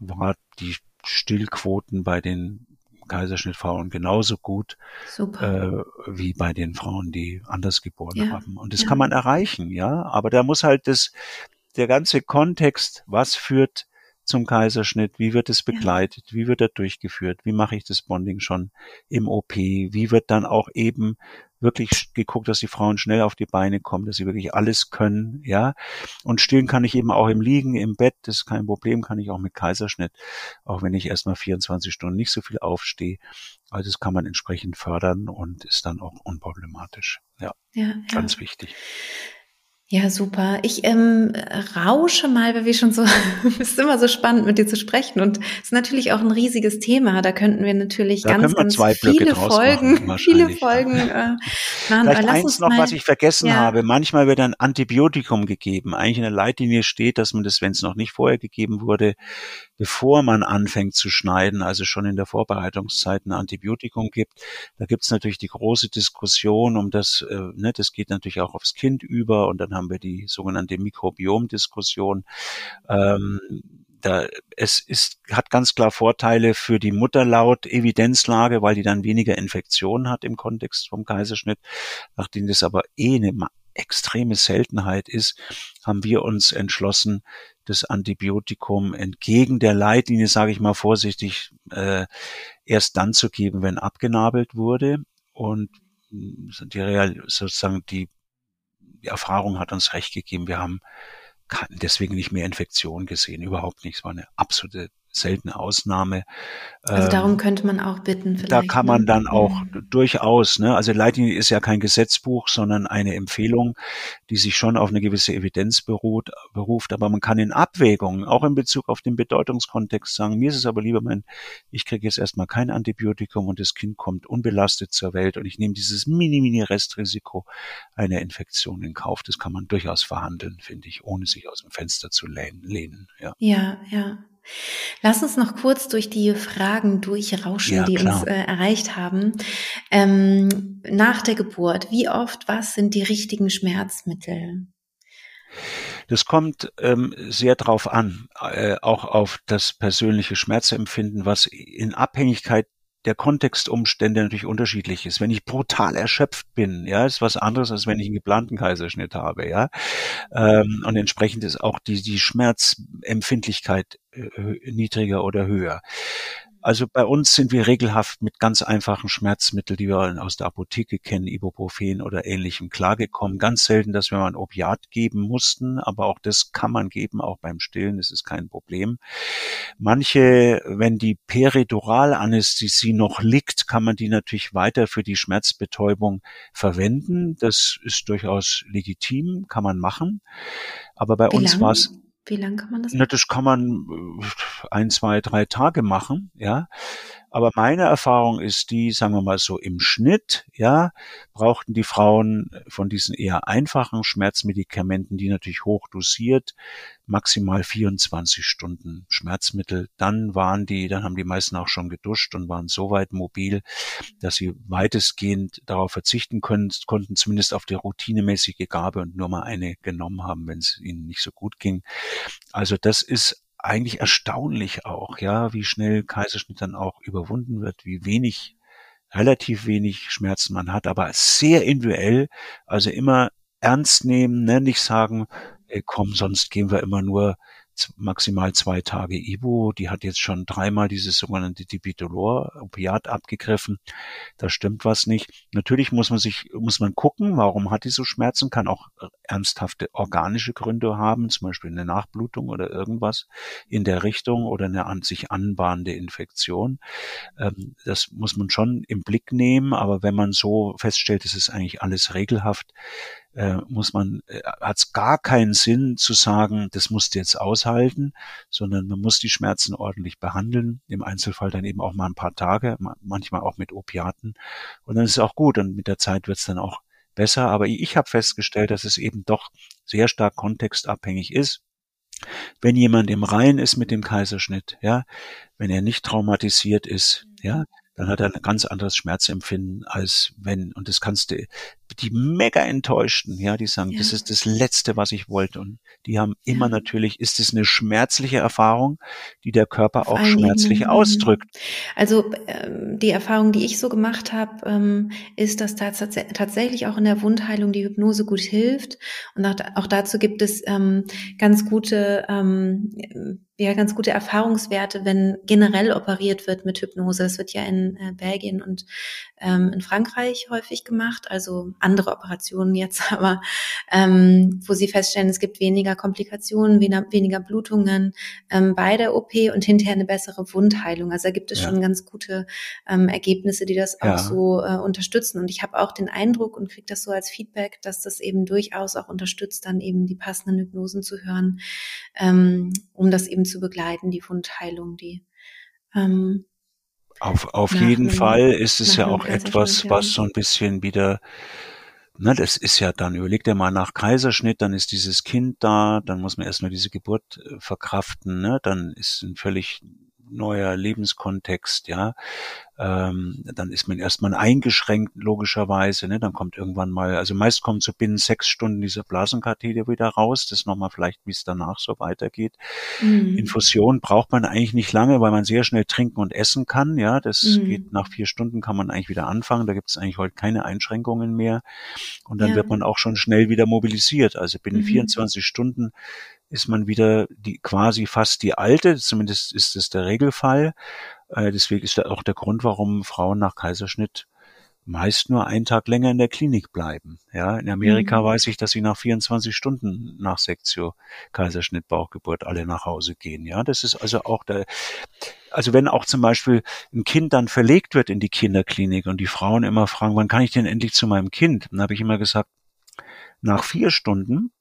Speaker 2: war die Stillquoten bei den Kaiserschnittfrauen genauso gut äh, wie bei den Frauen, die anders geboren ja, haben. Und das ja. kann man erreichen, ja. Aber da muss halt das, der ganze Kontext, was führt zum Kaiserschnitt, wie wird es begleitet, wie wird er durchgeführt, wie mache ich das Bonding schon im OP, wie wird dann auch eben wirklich geguckt, dass die Frauen schnell auf die Beine kommen, dass sie wirklich alles können, ja. Und stillen kann ich eben auch im Liegen, im Bett, das ist kein Problem, kann ich auch mit Kaiserschnitt, auch wenn ich erstmal 24 Stunden nicht so viel aufstehe. Also das kann man entsprechend fördern und ist dann auch unproblematisch. Ja, ja ganz ja. wichtig.
Speaker 1: Ja, super. Ich ähm, rausche mal, weil wir schon so, [LAUGHS] es ist immer so spannend, mit dir zu sprechen. Und es ist natürlich auch ein riesiges Thema. Da könnten wir natürlich da ganz, ganz viele Folgen, [LAUGHS] viele Folgen äh, machen.
Speaker 2: Vielleicht eins noch, was ich vergessen ja. habe. Manchmal wird ein Antibiotikum gegeben. Eigentlich in der Leitlinie steht, dass man das, wenn es noch nicht vorher gegeben wurde, bevor man anfängt zu schneiden, also schon in der Vorbereitungszeit ein Antibiotikum gibt. Da gibt es natürlich die große Diskussion um das, äh, ne, das geht natürlich auch aufs Kind über und dann haben wir die sogenannte Mikrobiomdiskussion. Ähm, da, es ist, hat ganz klar Vorteile für die Mutter laut Evidenzlage, weil die dann weniger Infektionen hat im Kontext vom Kaiserschnitt. Nachdem das aber eh eine extreme Seltenheit ist, haben wir uns entschlossen, das Antibiotikum entgegen der Leitlinie, sage ich mal vorsichtig, äh, erst dann zu geben, wenn abgenabelt wurde. Und die Real, sozusagen die, die Erfahrung hat uns recht gegeben. Wir haben deswegen nicht mehr Infektionen gesehen, überhaupt nicht. Es war eine absolute seltene Ausnahme.
Speaker 1: Also darum ähm, könnte man auch bitten.
Speaker 2: Vielleicht, da kann man ne? dann auch mhm. durchaus, ne, also Leitlinie ist ja kein Gesetzbuch, sondern eine Empfehlung, die sich schon auf eine gewisse Evidenz beruht, beruft, aber man kann in Abwägungen, auch in Bezug auf den Bedeutungskontext sagen, mir ist es aber lieber, mein, ich kriege jetzt erstmal kein Antibiotikum und das Kind kommt unbelastet zur Welt und ich nehme dieses mini-mini-Restrisiko einer Infektion in Kauf. Das kann man durchaus verhandeln, finde ich, ohne sich aus dem Fenster zu lehnen.
Speaker 1: Ja, ja. ja. Lass uns noch kurz durch die Fragen durchrauschen, ja, die uns äh, erreicht haben. Ähm, nach der Geburt, wie oft, was sind die richtigen Schmerzmittel?
Speaker 2: Das kommt ähm, sehr drauf an, äh, auch auf das persönliche Schmerzempfinden, was in Abhängigkeit der Kontextumstände natürlich unterschiedlich ist. Wenn ich brutal erschöpft bin, ja, ist was anderes, als wenn ich einen geplanten Kaiserschnitt habe, ja. Ähm, und entsprechend ist auch die, die Schmerzempfindlichkeit äh, niedriger oder höher. Also bei uns sind wir regelhaft mit ganz einfachen Schmerzmitteln, die wir aus der Apotheke kennen, Ibuprofen oder ähnlichem, klargekommen. Ganz selten, dass wir mal ein Opiat geben mussten, aber auch das kann man geben, auch beim Stillen, das ist kein Problem. Manche, wenn die Periduralanästhesie noch liegt, kann man die natürlich weiter für die Schmerzbetäubung verwenden. Das ist durchaus legitim, kann man machen. Aber bei Wie uns war es
Speaker 1: wie lange kann man das? Na,
Speaker 2: das kann man äh, ein, zwei, drei Tage machen, ja. Aber meine Erfahrung ist die, sagen wir mal so, im Schnitt, ja, brauchten die Frauen von diesen eher einfachen Schmerzmedikamenten, die natürlich hoch dosiert, maximal 24 Stunden Schmerzmittel. Dann waren die, dann haben die meisten auch schon geduscht und waren so weit mobil, dass sie weitestgehend darauf verzichten können, konnten zumindest auf die routinemäßige Gabe und nur mal eine genommen haben, wenn es ihnen nicht so gut ging. Also das ist eigentlich erstaunlich auch, ja, wie schnell Kaiserschnitt dann auch überwunden wird, wie wenig, relativ wenig Schmerzen man hat, aber sehr individuell, also immer ernst nehmen, ne, nicht sagen, ey, komm, sonst gehen wir immer nur maximal zwei Tage Ibu. Die hat jetzt schon dreimal dieses sogenannte Dipitolor, Opiat abgegriffen. Da stimmt was nicht. Natürlich muss man sich, muss man gucken, warum hat die so Schmerzen, kann auch ernsthafte organische Gründe haben, zum Beispiel eine Nachblutung oder irgendwas in der Richtung oder eine an sich anbahnende Infektion. Ähm, das muss man schon im Blick nehmen, aber wenn man so feststellt, es ist eigentlich alles regelhaft, äh, muss man, äh, hat es gar keinen Sinn zu sagen, das musst du jetzt aushalten, sondern man muss die Schmerzen ordentlich behandeln, im Einzelfall dann eben auch mal ein paar Tage, manchmal auch mit Opiaten. Und dann ist es auch gut und mit der Zeit wird es dann auch besser. Aber ich habe festgestellt, dass es eben doch sehr stark kontextabhängig ist. Wenn jemand im Rein ist mit dem Kaiserschnitt, ja, wenn er nicht traumatisiert ist, ja, dann hat er ein ganz anderes Schmerzempfinden als wenn, und das kannst du, die mega enttäuschten, ja, die sagen, ja. das ist das Letzte, was ich wollte. Und die haben immer ja. natürlich, ist es eine schmerzliche Erfahrung, die der Körper auch schmerzlich Dingen. ausdrückt.
Speaker 1: Also ähm, die Erfahrung, die ich so gemacht habe, ähm, ist, dass tats tatsächlich auch in der Wundheilung die Hypnose gut hilft. Und auch, auch dazu gibt es ähm, ganz gute ähm, ja ganz gute Erfahrungswerte, wenn generell operiert wird mit Hypnose. Das wird ja in äh, Belgien und ähm, in Frankreich häufig gemacht, also andere Operationen jetzt, [LAUGHS] aber ähm, wo sie feststellen, es gibt weniger Komplikationen, weniger, weniger Blutungen ähm, bei der OP und hinterher eine bessere Wundheilung. Also da gibt es ja. schon ganz gute ähm, Ergebnisse, die das auch ja. so äh, unterstützen. Und ich habe auch den Eindruck und kriege das so als Feedback, dass das eben durchaus auch unterstützt, dann eben die passenden Hypnosen zu hören, ähm, um das eben zu begleiten, die Wundheilung, die ähm,
Speaker 2: auf, auf jeden einem, Fall ist es ja auch etwas, was so ein bisschen wieder, na, das ist ja dann, überlegt er mal nach Kaiserschnitt, dann ist dieses Kind da, dann muss man erstmal diese Geburt äh, verkraften, ne, dann ist ein völlig neuer Lebenskontext, ja ähm, dann ist man erstmal eingeschränkt, logischerweise, ne? dann kommt irgendwann mal, also meist kommt so binnen sechs Stunden diese Blasenkatheter wieder raus, das nochmal vielleicht, wie es danach so weitergeht. Mhm. Infusion braucht man eigentlich nicht lange, weil man sehr schnell trinken und essen kann, ja, das mhm. geht nach vier Stunden kann man eigentlich wieder anfangen, da gibt es eigentlich heute keine Einschränkungen mehr und dann ja. wird man auch schon schnell wieder mobilisiert, also binnen mhm. 24 Stunden ist man wieder die quasi fast die alte, zumindest ist es der Regelfall. Äh, deswegen ist da auch der Grund, warum Frauen nach Kaiserschnitt meist nur einen Tag länger in der Klinik bleiben. Ja, in Amerika mhm. weiß ich, dass sie nach 24 Stunden nach Sektio Kaiserschnitt Bauchgeburt alle nach Hause gehen. Ja, das ist also auch der, also wenn auch zum Beispiel ein Kind dann verlegt wird in die Kinderklinik und die Frauen immer fragen, wann kann ich denn endlich zu meinem Kind? Dann habe ich immer gesagt, nach vier Stunden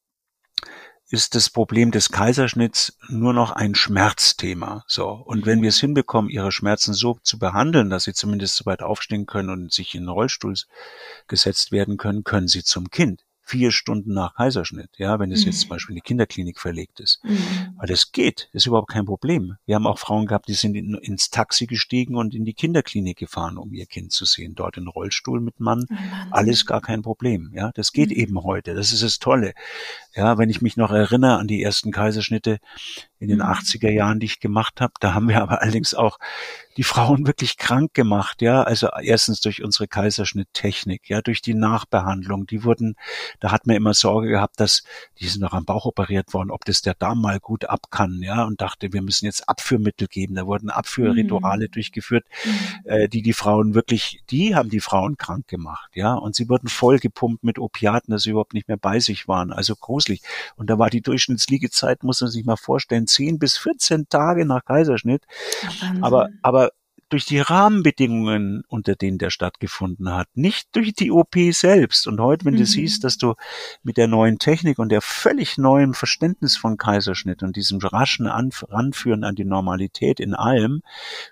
Speaker 2: ist das Problem des Kaiserschnitts nur noch ein Schmerzthema. So. Und wenn wir es hinbekommen, ihre Schmerzen so zu behandeln, dass sie zumindest so weit aufstehen können und sich in den Rollstuhl gesetzt werden können, können sie zum Kind vier Stunden nach Kaiserschnitt, ja, wenn es mhm. jetzt zum Beispiel in die Kinderklinik verlegt ist. Mhm. Weil das geht, ist überhaupt kein Problem. Wir haben auch Frauen gehabt, die sind in, ins Taxi gestiegen und in die Kinderklinik gefahren, um ihr Kind zu sehen. Dort in Rollstuhl mit Mann, oh, alles gar kein Problem. Ja, das geht mhm. eben heute. Das ist das Tolle. Ja, wenn ich mich noch erinnere an die ersten Kaiserschnitte in den 80er mhm. Jahren, die ich gemacht habe, da haben wir aber allerdings auch die Frauen wirklich krank gemacht, ja. Also erstens durch unsere Kaiserschnitttechnik, ja, durch die Nachbehandlung. Die wurden, da hat man immer Sorge gehabt, dass die sind noch am Bauch operiert worden, ob das der Darm mal gut ab kann, ja, und dachte, wir müssen jetzt Abführmittel geben. Da wurden Abführrituale mhm. durchgeführt, mhm. äh, die die Frauen wirklich, die haben die Frauen krank gemacht, ja, und sie wurden voll gepumpt mit Opiaten, dass sie überhaupt nicht mehr bei sich waren. Also gruselig. Und da war die Durchschnittsliegezeit, muss man sich mal vorstellen, 10 bis 14 Tage nach Kaiserschnitt. Ach, aber, aber durch die Rahmenbedingungen, unter denen der stattgefunden hat, nicht durch die OP selbst. Und heute, wenn mhm. du siehst, dass du mit der neuen Technik und der völlig neuen Verständnis von Kaiserschnitt und diesem raschen Anf Ranführen an die Normalität in allem,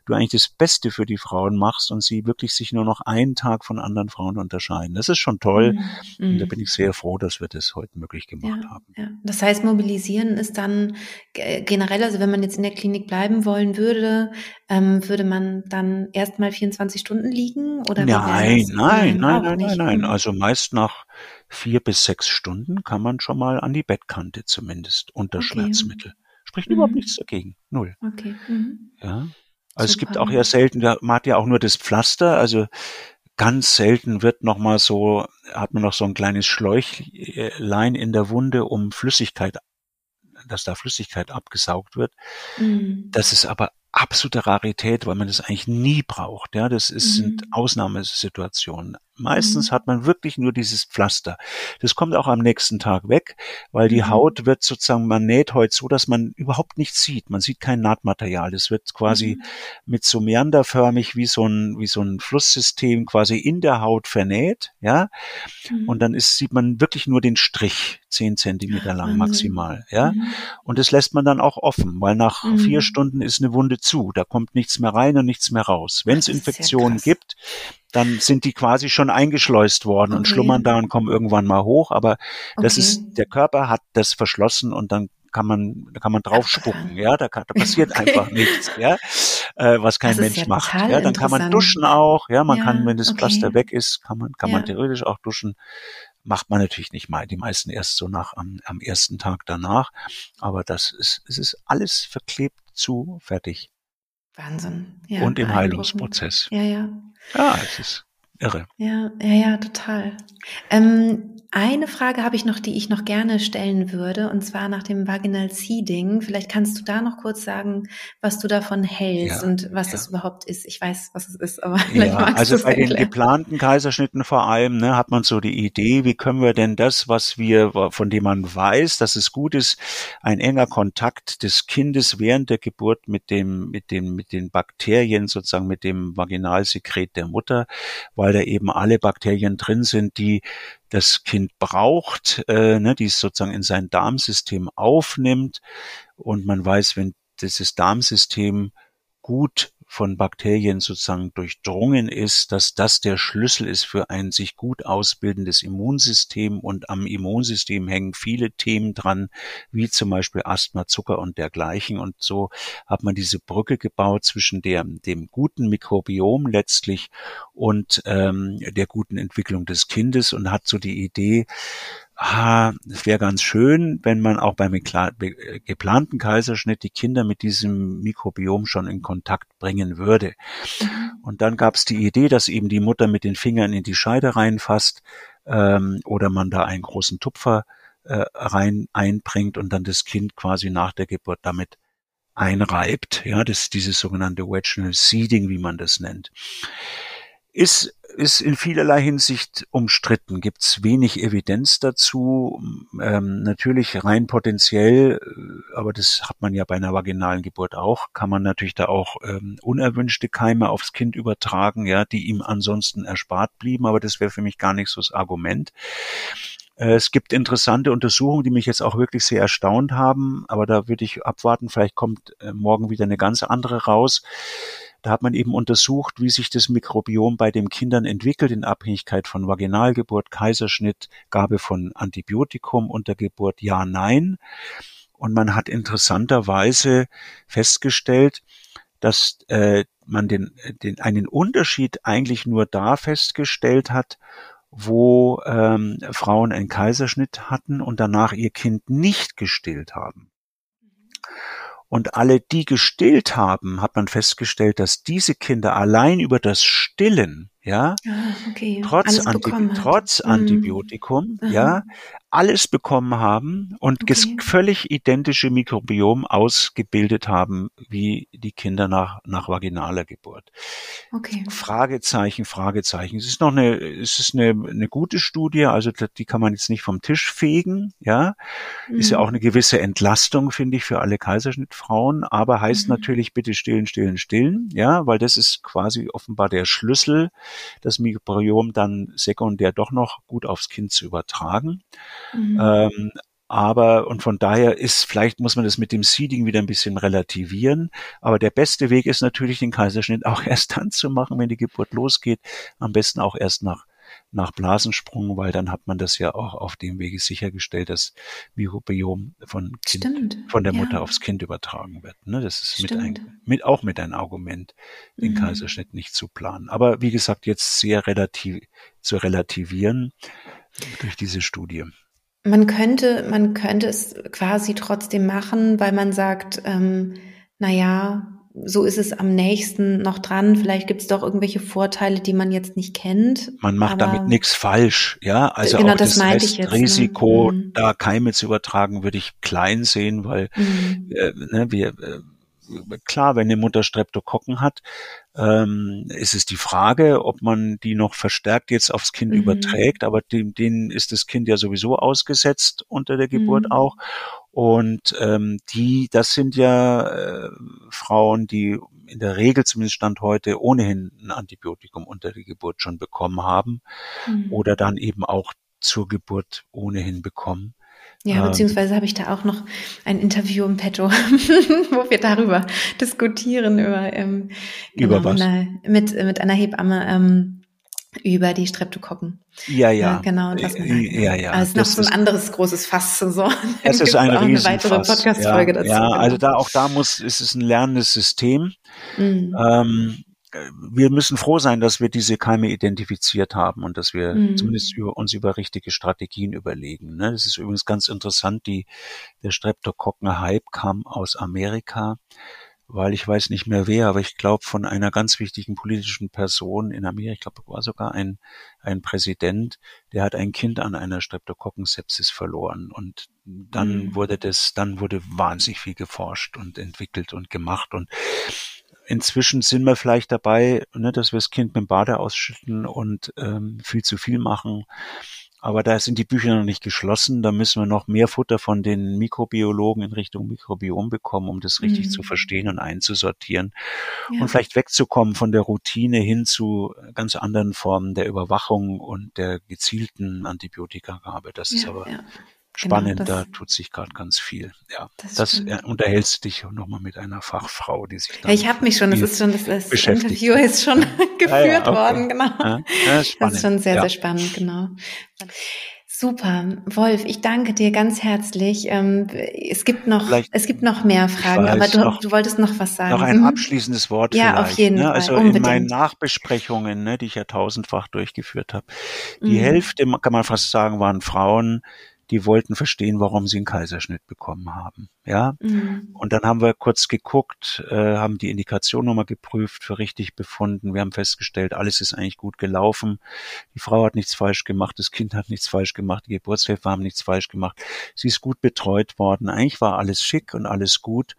Speaker 2: du eigentlich das Beste für die Frauen machst und sie wirklich sich nur noch einen Tag von anderen Frauen unterscheiden. Das ist schon toll. Mhm. Und da mhm. bin ich sehr froh, dass wir das heute möglich gemacht
Speaker 1: ja,
Speaker 2: haben.
Speaker 1: Ja. Das heißt, mobilisieren ist dann generell, also wenn man jetzt in der Klinik bleiben wollen würde, ähm, würde man dann erstmal 24 Stunden liegen? Oder
Speaker 2: nein, nein, nein, nein, nein, nein. Mhm. Also meist nach vier bis sechs Stunden kann man schon mal an die Bettkante zumindest unter okay. Schmerzmittel. Spricht mhm. überhaupt nichts dagegen. Null.
Speaker 1: Okay. Mhm.
Speaker 2: Ja. Also Super. es gibt auch eher selten, da man hat ja auch nur das Pflaster, also ganz selten wird noch mal so, hat man noch so ein kleines Schläuchlein in der Wunde, um Flüssigkeit, dass da Flüssigkeit abgesaugt wird. Mhm. Das ist aber absolute Rarität, weil man das eigentlich nie braucht. Ja, das ist, mhm. sind Ausnahmesituationen. Meistens mhm. hat man wirklich nur dieses Pflaster. Das kommt auch am nächsten Tag weg, weil die mhm. Haut wird sozusagen, man näht heute so, dass man überhaupt nichts sieht. Man sieht kein Nahtmaterial. Das wird quasi mhm. mit so meanderförmig wie so ein, wie so ein Flusssystem quasi in der Haut vernäht, ja. Mhm. Und dann ist, sieht man wirklich nur den Strich, zehn Zentimeter lang maximal, ja. Mhm. Und das lässt man dann auch offen, weil nach vier Stunden ist eine Wunde zu. Da kommt nichts mehr rein und nichts mehr raus. Wenn es Infektionen gibt, dann sind die quasi schon eingeschleust worden okay. und schlummern da und kommen irgendwann mal hoch. Aber das okay. ist, der Körper hat das verschlossen und dann kann man, da kann man drauf spucken, ja, da, kann, da passiert okay. einfach nichts, ja, äh, was kein Mensch ja macht, ja, dann kann man duschen auch, ja, man ja, kann, wenn das okay. Pflaster weg ist, kann man, kann ja. man theoretisch auch duschen, macht man natürlich nicht mal, die meisten erst so nach, am, am ersten Tag danach, aber das ist, es ist alles verklebt zu, fertig.
Speaker 1: Wahnsinn.
Speaker 2: Ja, und im Heilungsprozess.
Speaker 1: Ja, ja.
Speaker 2: Ja, es ist irre.
Speaker 1: Ja, ja, ja, total. Ähm, eine Frage habe ich noch, die ich noch gerne stellen würde, und zwar nach dem Vaginal Seeding. Vielleicht kannst du da noch kurz sagen, was du davon hältst ja, und was ja. das überhaupt ist. Ich weiß, was es ist, aber [LAUGHS]
Speaker 2: vielleicht ja, magst also bei erklären. den geplanten Kaiserschnitten vor allem ne, hat man so die Idee, wie können wir denn das, was wir, von dem man weiß, dass es gut ist, ein enger Kontakt des Kindes während der Geburt mit dem, mit dem, mit den Bakterien sozusagen, mit dem Vaginalsekret der Mutter, weil da eben alle Bakterien drin sind, die das Kind braucht, äh, ne, die es sozusagen in sein Darmsystem aufnimmt. Und man weiß, wenn dieses Darmsystem gut von Bakterien sozusagen durchdrungen ist, dass das der Schlüssel ist für ein sich gut ausbildendes Immunsystem und am Immunsystem hängen viele Themen dran, wie zum Beispiel Asthma, Zucker und dergleichen. Und so hat man diese Brücke gebaut zwischen der, dem guten Mikrobiom letztlich und ähm, der guten Entwicklung des Kindes und hat so die Idee, ah, es wäre ganz schön, wenn man auch beim geplanten Kaiserschnitt die Kinder mit diesem Mikrobiom schon in Kontakt bringen würde. Mhm. Und dann gab es die Idee, dass eben die Mutter mit den Fingern in die Scheide reinfasst ähm, oder man da einen großen Tupfer äh, rein einbringt und dann das Kind quasi nach der Geburt damit einreibt. Ja, das ist dieses sogenannte Vaginal Seeding, wie man das nennt. Ist ist in vielerlei Hinsicht umstritten, gibt es wenig Evidenz dazu. Ähm, natürlich rein potenziell, äh, aber das hat man ja bei einer vaginalen Geburt auch, kann man natürlich da auch ähm, unerwünschte Keime aufs Kind übertragen, ja, die ihm ansonsten erspart blieben, aber das wäre für mich gar nicht so das Argument. Äh, es gibt interessante Untersuchungen, die mich jetzt auch wirklich sehr erstaunt haben, aber da würde ich abwarten, vielleicht kommt äh, morgen wieder eine ganz andere raus da hat man eben untersucht, wie sich das Mikrobiom bei den Kindern entwickelt in Abhängigkeit von Vaginalgeburt, Kaiserschnitt, Gabe von Antibiotikum unter Geburt, ja, nein. Und man hat interessanterweise festgestellt, dass äh, man den, den, einen Unterschied eigentlich nur da festgestellt hat, wo ähm, Frauen einen Kaiserschnitt hatten und danach ihr Kind nicht gestillt haben. Und alle, die gestillt haben, hat man festgestellt, dass diese Kinder allein über das Stillen ja,
Speaker 1: Ah, okay.
Speaker 2: trotz,
Speaker 1: Alles
Speaker 2: Anti
Speaker 1: bekommen hat.
Speaker 2: trotz
Speaker 1: Mhm.
Speaker 2: Antibiotikum,
Speaker 1: Aha.
Speaker 2: ja, alles bekommen haben und
Speaker 1: Okay.
Speaker 2: völlig identische Mikrobiom ausgebildet haben wie die Kinder nach, nach vaginaler Geburt.
Speaker 1: Okay.
Speaker 2: Fragezeichen, Fragezeichen. Es ist noch eine, es ist eine, eine gute Studie, also die kann man jetzt nicht vom Tisch fegen, ja. Ist ja
Speaker 1: Mhm.
Speaker 2: auch eine gewisse Entlastung, finde ich, für alle Kaiserschnittfrauen, aber heißt
Speaker 1: Mhm.
Speaker 2: natürlich bitte stillen, stillen, stillen, ja, weil das ist quasi offenbar der Schlüssel, das Mikrobiom dann sekundär doch noch gut aufs Kind zu übertragen.
Speaker 1: Mhm.
Speaker 2: Ähm, aber, und von daher ist, vielleicht muss man das mit dem Seeding wieder ein bisschen relativieren. Aber der beste Weg ist natürlich, den Kaiserschnitt [LAUGHS] auch erst dann zu machen, wenn die Geburt losgeht. Am besten auch erst nach, nach Blasensprung, weil dann hat man das ja auch auf dem Wege sichergestellt, dass Mikrobiom von Kind,
Speaker 1: Stimmt.
Speaker 2: von der Mutter
Speaker 1: ja.
Speaker 2: aufs Kind übertragen wird. Ne? Das ist mit ein, mit, auch mit ein Argument, den
Speaker 1: Mhm.
Speaker 2: Kaiserschnitt nicht zu planen. Aber wie gesagt, jetzt sehr relativ, zu relativieren durch diese Studie.
Speaker 1: Man könnte, man könnte es quasi trotzdem machen, weil man sagt, ähm, na ja, so ist es am nächsten noch dran. Vielleicht gibt es doch irgendwelche Vorteile, die man jetzt nicht kennt.
Speaker 2: Man macht damit nichts falsch, ja. Also
Speaker 1: Genau,
Speaker 2: auch
Speaker 1: das
Speaker 2: das,
Speaker 1: meinte ich jetzt, ne?
Speaker 2: Risiko,
Speaker 1: Mhm.
Speaker 2: da Keime zu übertragen, würde ich klein sehen, weil
Speaker 1: Mhm.
Speaker 2: äh, ne, wir äh, klar, wenn eine Mutter Streptokokken hat, ähm, ist es die Frage, ob man die noch verstärkt jetzt aufs Kind
Speaker 1: Mhm.
Speaker 2: überträgt, aber dem, denen ist das Kind ja sowieso ausgesetzt unter der Geburt
Speaker 1: Mhm.
Speaker 2: auch. Und ähm, die, das sind ja äh, Frauen, die in der Regel zumindest Stand heute ohnehin ein Antibiotikum unter der Geburt schon bekommen haben
Speaker 1: Mhm.
Speaker 2: oder dann eben auch zur Geburt ohnehin bekommen.
Speaker 1: Ja,
Speaker 2: Ähm,
Speaker 1: beziehungsweise habe ich da auch noch ein Interview im Petto, [LAUGHS] wo wir darüber diskutieren, über, ähm,
Speaker 2: Über
Speaker 1: genau,
Speaker 2: was?
Speaker 1: Eine, mit, mit einer Hebamme ähm, über die Streptokokken.
Speaker 2: Ja, ja.
Speaker 1: genau. Und was man da,
Speaker 2: ja, ja.
Speaker 1: Aber es ist noch
Speaker 2: Das
Speaker 1: so ein
Speaker 2: ist-
Speaker 1: anderes großes Fass. So. [LAUGHS] Dann
Speaker 2: Es ist ein
Speaker 1: auch eine weitere Podcast-Folge
Speaker 2: ja,
Speaker 1: dazu.
Speaker 2: Ja,
Speaker 1: genau.
Speaker 2: also da auch da muss, ist es ein lernendes System.
Speaker 1: Mhm.
Speaker 2: Ähm, wir müssen froh sein, dass wir diese Keime identifiziert haben und dass wir
Speaker 1: Mhm.
Speaker 2: zumindest über, uns über richtige Strategien überlegen. Ne? Das ist übrigens ganz interessant. Die, der Streptokokken-Hype kam aus Amerika, weil ich weiß nicht mehr wer, aber ich glaube von einer ganz wichtigen politischen Person in Amerika, ich glaube, war sogar ein, ein Präsident, der hat ein Kind an einer Streptokokken-Sepsis verloren und dann
Speaker 1: Mhm.
Speaker 2: wurde das, dann wurde wahnsinnig viel geforscht und entwickelt und gemacht und inzwischen sind wir vielleicht dabei, ne, dass wir das Kind mit dem Bade ausschütten und ähm, viel zu viel machen. Aber da sind die Bücher noch nicht geschlossen. Da müssen wir noch mehr Futter von den Mikrobiologen in Richtung Mikrobiom bekommen, um das richtig
Speaker 1: Mhm.
Speaker 2: zu verstehen und einzusortieren.
Speaker 1: Ja.
Speaker 2: Und vielleicht wegzukommen von der Routine hin zu ganz anderen Formen der Überwachung und der gezielten Antibiotikagabe. Das ist
Speaker 1: ja,
Speaker 2: aber
Speaker 1: ja.
Speaker 2: Spannend.
Speaker 1: das-
Speaker 2: da tut sich gerade ganz viel. Ja,
Speaker 1: Das
Speaker 2: das,
Speaker 1: stimmt.
Speaker 2: äh, unterhältst dich nochmal mit einer Fachfrau, die sich
Speaker 1: Ja, ich habe mich schon, das ist schon, das, das. Interview ist schon [LAUGHS] geführt
Speaker 2: okay.
Speaker 1: worden, genau.
Speaker 2: Ja, ja, ist
Speaker 1: Das ist schon sehr,
Speaker 2: ja.
Speaker 1: sehr spannend, genau. Super. Wolf, ich danke dir ganz herzlich. Ähm, es gibt noch,
Speaker 2: Vielleicht-
Speaker 1: es gibt noch mehr Fragen,
Speaker 2: weiß,
Speaker 1: aber du,
Speaker 2: noch-
Speaker 1: du wolltest noch was sagen.
Speaker 2: Noch ein
Speaker 1: Mhm.
Speaker 2: abschließendes Wort
Speaker 1: Ja,
Speaker 2: vielleicht.
Speaker 1: auf jeden
Speaker 2: ne?
Speaker 1: Fall,
Speaker 2: Also in
Speaker 1: unbedingt.
Speaker 2: meinen Nachbesprechungen, ne, die ich ja tausendfach durchgeführt habe, die
Speaker 1: Mhm.
Speaker 2: Hälfte, kann man fast sagen, waren Frauen, die wollten verstehen, warum sie einen Kaiserschnitt bekommen haben. Ja,
Speaker 1: Mhm.
Speaker 2: und dann haben wir kurz geguckt, äh, haben die Indikation nochmal geprüft, für richtig befunden. Wir haben festgestellt, alles ist eigentlich gut gelaufen. Die Frau hat nichts falsch gemacht, das Kind hat nichts falsch gemacht, die Geburtshelfer haben nichts falsch gemacht. Sie ist gut betreut worden. Eigentlich war alles schick und alles gut.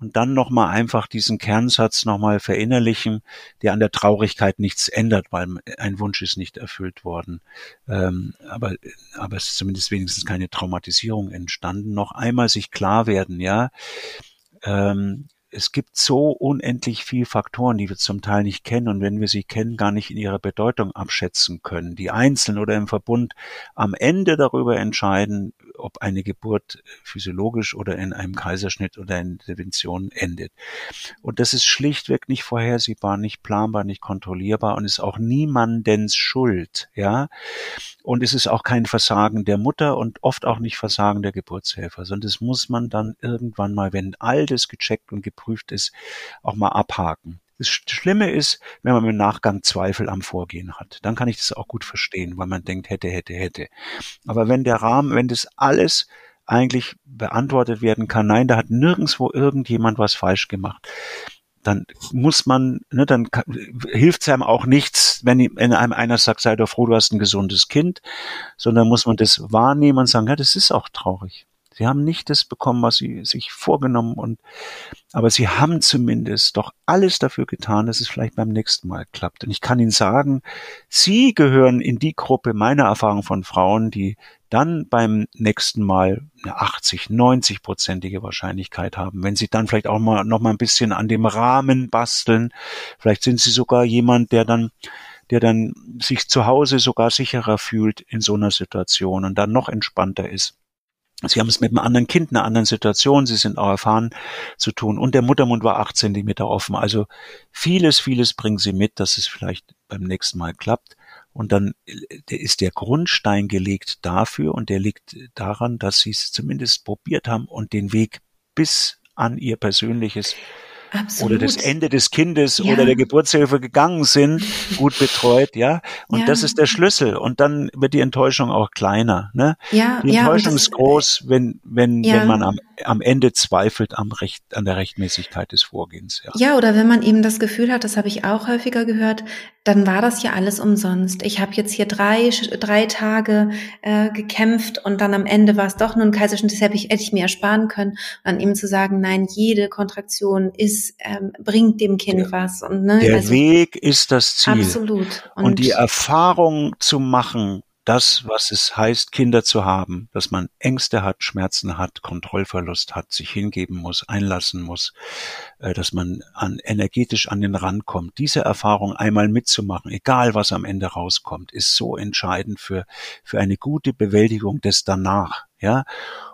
Speaker 2: Und dann nochmal einfach diesen Kernsatz nochmal verinnerlichen, der an der Traurigkeit nichts ändert, weil ein Wunsch ist nicht erfüllt worden. Ähm, aber, aber es ist zumindest wenigstens keine Traumatisierung entstanden. Noch einmal sich klar werden, ja. Ähm, es gibt so unendlich viel Faktoren, die wir zum Teil nicht kennen und wenn wir sie kennen, gar nicht in ihrer Bedeutung abschätzen können, die einzeln oder im Verbund am Ende darüber entscheiden, ob eine Geburt physiologisch oder in einem Kaiserschnitt oder in Intervention endet. Und das ist schlichtweg nicht vorhersehbar, nicht planbar, nicht kontrollierbar und ist auch niemandens Schuld, ja. Und es ist auch kein Versagen der Mutter und oft auch nicht Versagen der Geburtshelfer, sondern das muss man dann irgendwann mal, wenn all das gecheckt und geprüft ist, auch mal abhaken. Das Schlimme ist, wenn man im Nachgang Zweifel am Vorgehen hat. Dann kann ich das auch gut verstehen, weil man denkt, hätte, hätte, hätte. Aber wenn der Rahmen, wenn das alles eigentlich beantwortet werden kann, nein, da hat nirgendswo irgendjemand was falsch gemacht, dann muss man, ne, dann hilft es einem auch nichts, wenn, wenn einem einer sagt, sei doch froh, du hast ein gesundes Kind, sondern muss man das wahrnehmen und sagen, ja, das ist auch traurig. Sie haben nicht das bekommen, was sie sich vorgenommen und, aber sie haben zumindest doch alles dafür getan, dass es vielleicht beim nächsten Mal klappt. Und ich kann Ihnen sagen, Sie gehören in die Gruppe meiner Erfahrung von Frauen, die dann beim nächsten Mal eine 80, 90 prozentige Wahrscheinlichkeit haben. Wenn Sie dann vielleicht auch mal noch mal ein bisschen an dem Rahmen basteln, vielleicht sind Sie sogar jemand, der dann der dann sich zu Hause sogar sicherer fühlt in so einer Situation und dann noch entspannter ist. Sie haben es mit einem anderen Kind, einer anderen Situation, Sie sind auch erfahren zu tun. Und der Muttermund war acht Zentimeter offen. Also vieles, vieles bringen Sie mit, dass es vielleicht beim nächsten Mal klappt. Und dann ist der Grundstein gelegt dafür und der liegt daran, dass Sie es zumindest probiert haben und den Weg bis an Ihr persönliches Absolut. oder das Ende des Kindes ja. oder der Geburtshilfe gegangen sind, [LAUGHS] gut betreut, ja. Und ja. das ist der Schlüssel. Und dann wird die Enttäuschung auch kleiner. Ne? Ja, die Enttäuschung ja, ist groß, wenn, wenn, wenn man am, am Ende zweifelt am Recht, an der Rechtmäßigkeit des Vorgehens.
Speaker 1: Ja. ja, oder wenn man eben das Gefühl hat, das habe ich auch häufiger gehört, dann war das ja alles umsonst. Ich habe jetzt hier drei, drei Tage äh, gekämpft und dann am Ende war es doch nur ein Kaiserschnitt, das hätte ich, hätte ich mir ersparen können. Und dann eben zu sagen, nein, jede Kontraktion ist, ähm, bringt dem Kind
Speaker 2: der,
Speaker 1: was. Und, ne,
Speaker 2: der also, Weg ist das Ziel.
Speaker 1: Absolut.
Speaker 2: Und, und die Erfahrung zu machen, das, was es heißt, Kinder zu haben, dass man Ängste hat, Schmerzen hat, Kontrollverlust hat, sich hingeben muss, einlassen muss, äh, dass man an, energetisch an den Rand kommt. Diese Erfahrung einmal mitzumachen, egal was am Ende rauskommt, ist so entscheidend für, für eine gute Bewältigung des danach, ja.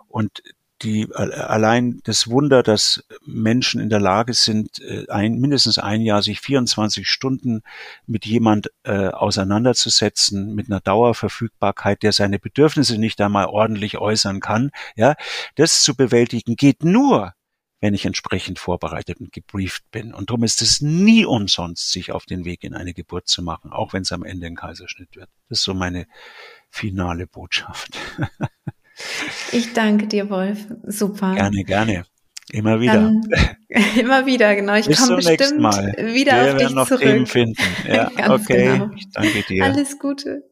Speaker 2: Und die allein das Wunder, dass Menschen in der Lage sind, äh, ein, mindestens ein Jahr sich 24 Stunden mit jemand äh, auseinanderzusetzen, mit einer Dauerverfügbarkeit, der seine Bedürfnisse nicht einmal ordentlich äußern kann, ja, das zu bewältigen geht nur, wenn ich entsprechend vorbereitet und gebrieft bin. Und darum ist es nie umsonst, sich auf den Weg in eine Geburt zu machen, auch wenn es am Ende ein Kaiserschnitt wird. Das ist so meine finale Botschaft. [LAUGHS]
Speaker 1: Ich danke dir, Wolf. Super.
Speaker 2: Gerne, gerne. Immer wieder. Dann, [LAUGHS]
Speaker 1: immer wieder, genau. Ich komme bestimmt Mal. wieder Wir auf dich noch zurück. Themen
Speaker 2: finden. [LAUGHS] Ja, okay. Genau. Ich danke dir.
Speaker 1: Alles Gute.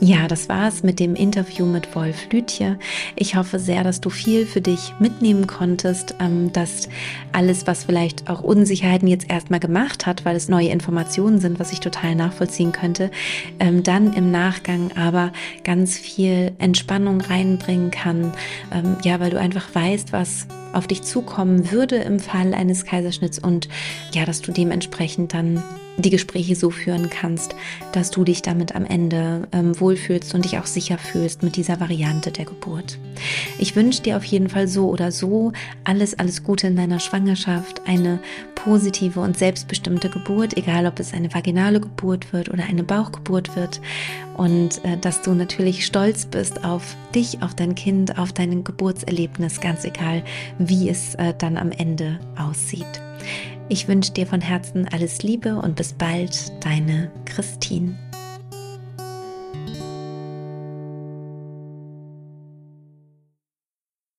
Speaker 1: Ja, das war's mit dem Interview mit Wolf Lütje. Ich hoffe sehr, dass du viel für dich mitnehmen konntest, ähm, dass alles, was vielleicht auch Unsicherheiten jetzt erstmal gemacht hat, weil es neue Informationen sind, was ich total nachvollziehen könnte, ähm, dann im Nachgang aber ganz viel Entspannung reinbringen kann. Ähm, ja, weil du einfach weißt, was auf dich zukommen würde im Fall eines Kaiserschnitts und ja, dass du dementsprechend dann die Gespräche so führen kannst, dass du dich damit am Ende ähm, wohlfühlst und dich auch sicher fühlst mit dieser Variante der Geburt. Ich wünsche dir auf jeden Fall so oder so alles, alles Gute in deiner Schwangerschaft, eine positive und selbstbestimmte Geburt, egal ob es eine vaginale Geburt wird oder eine Bauchgeburt wird und äh, dass du natürlich stolz bist auf dich, auf dein Kind, auf dein Geburtserlebnis, ganz egal, wie es äh, dann am Ende aussieht. Ich wünsche dir von Herzen alles Liebe und bis bald, deine Christine.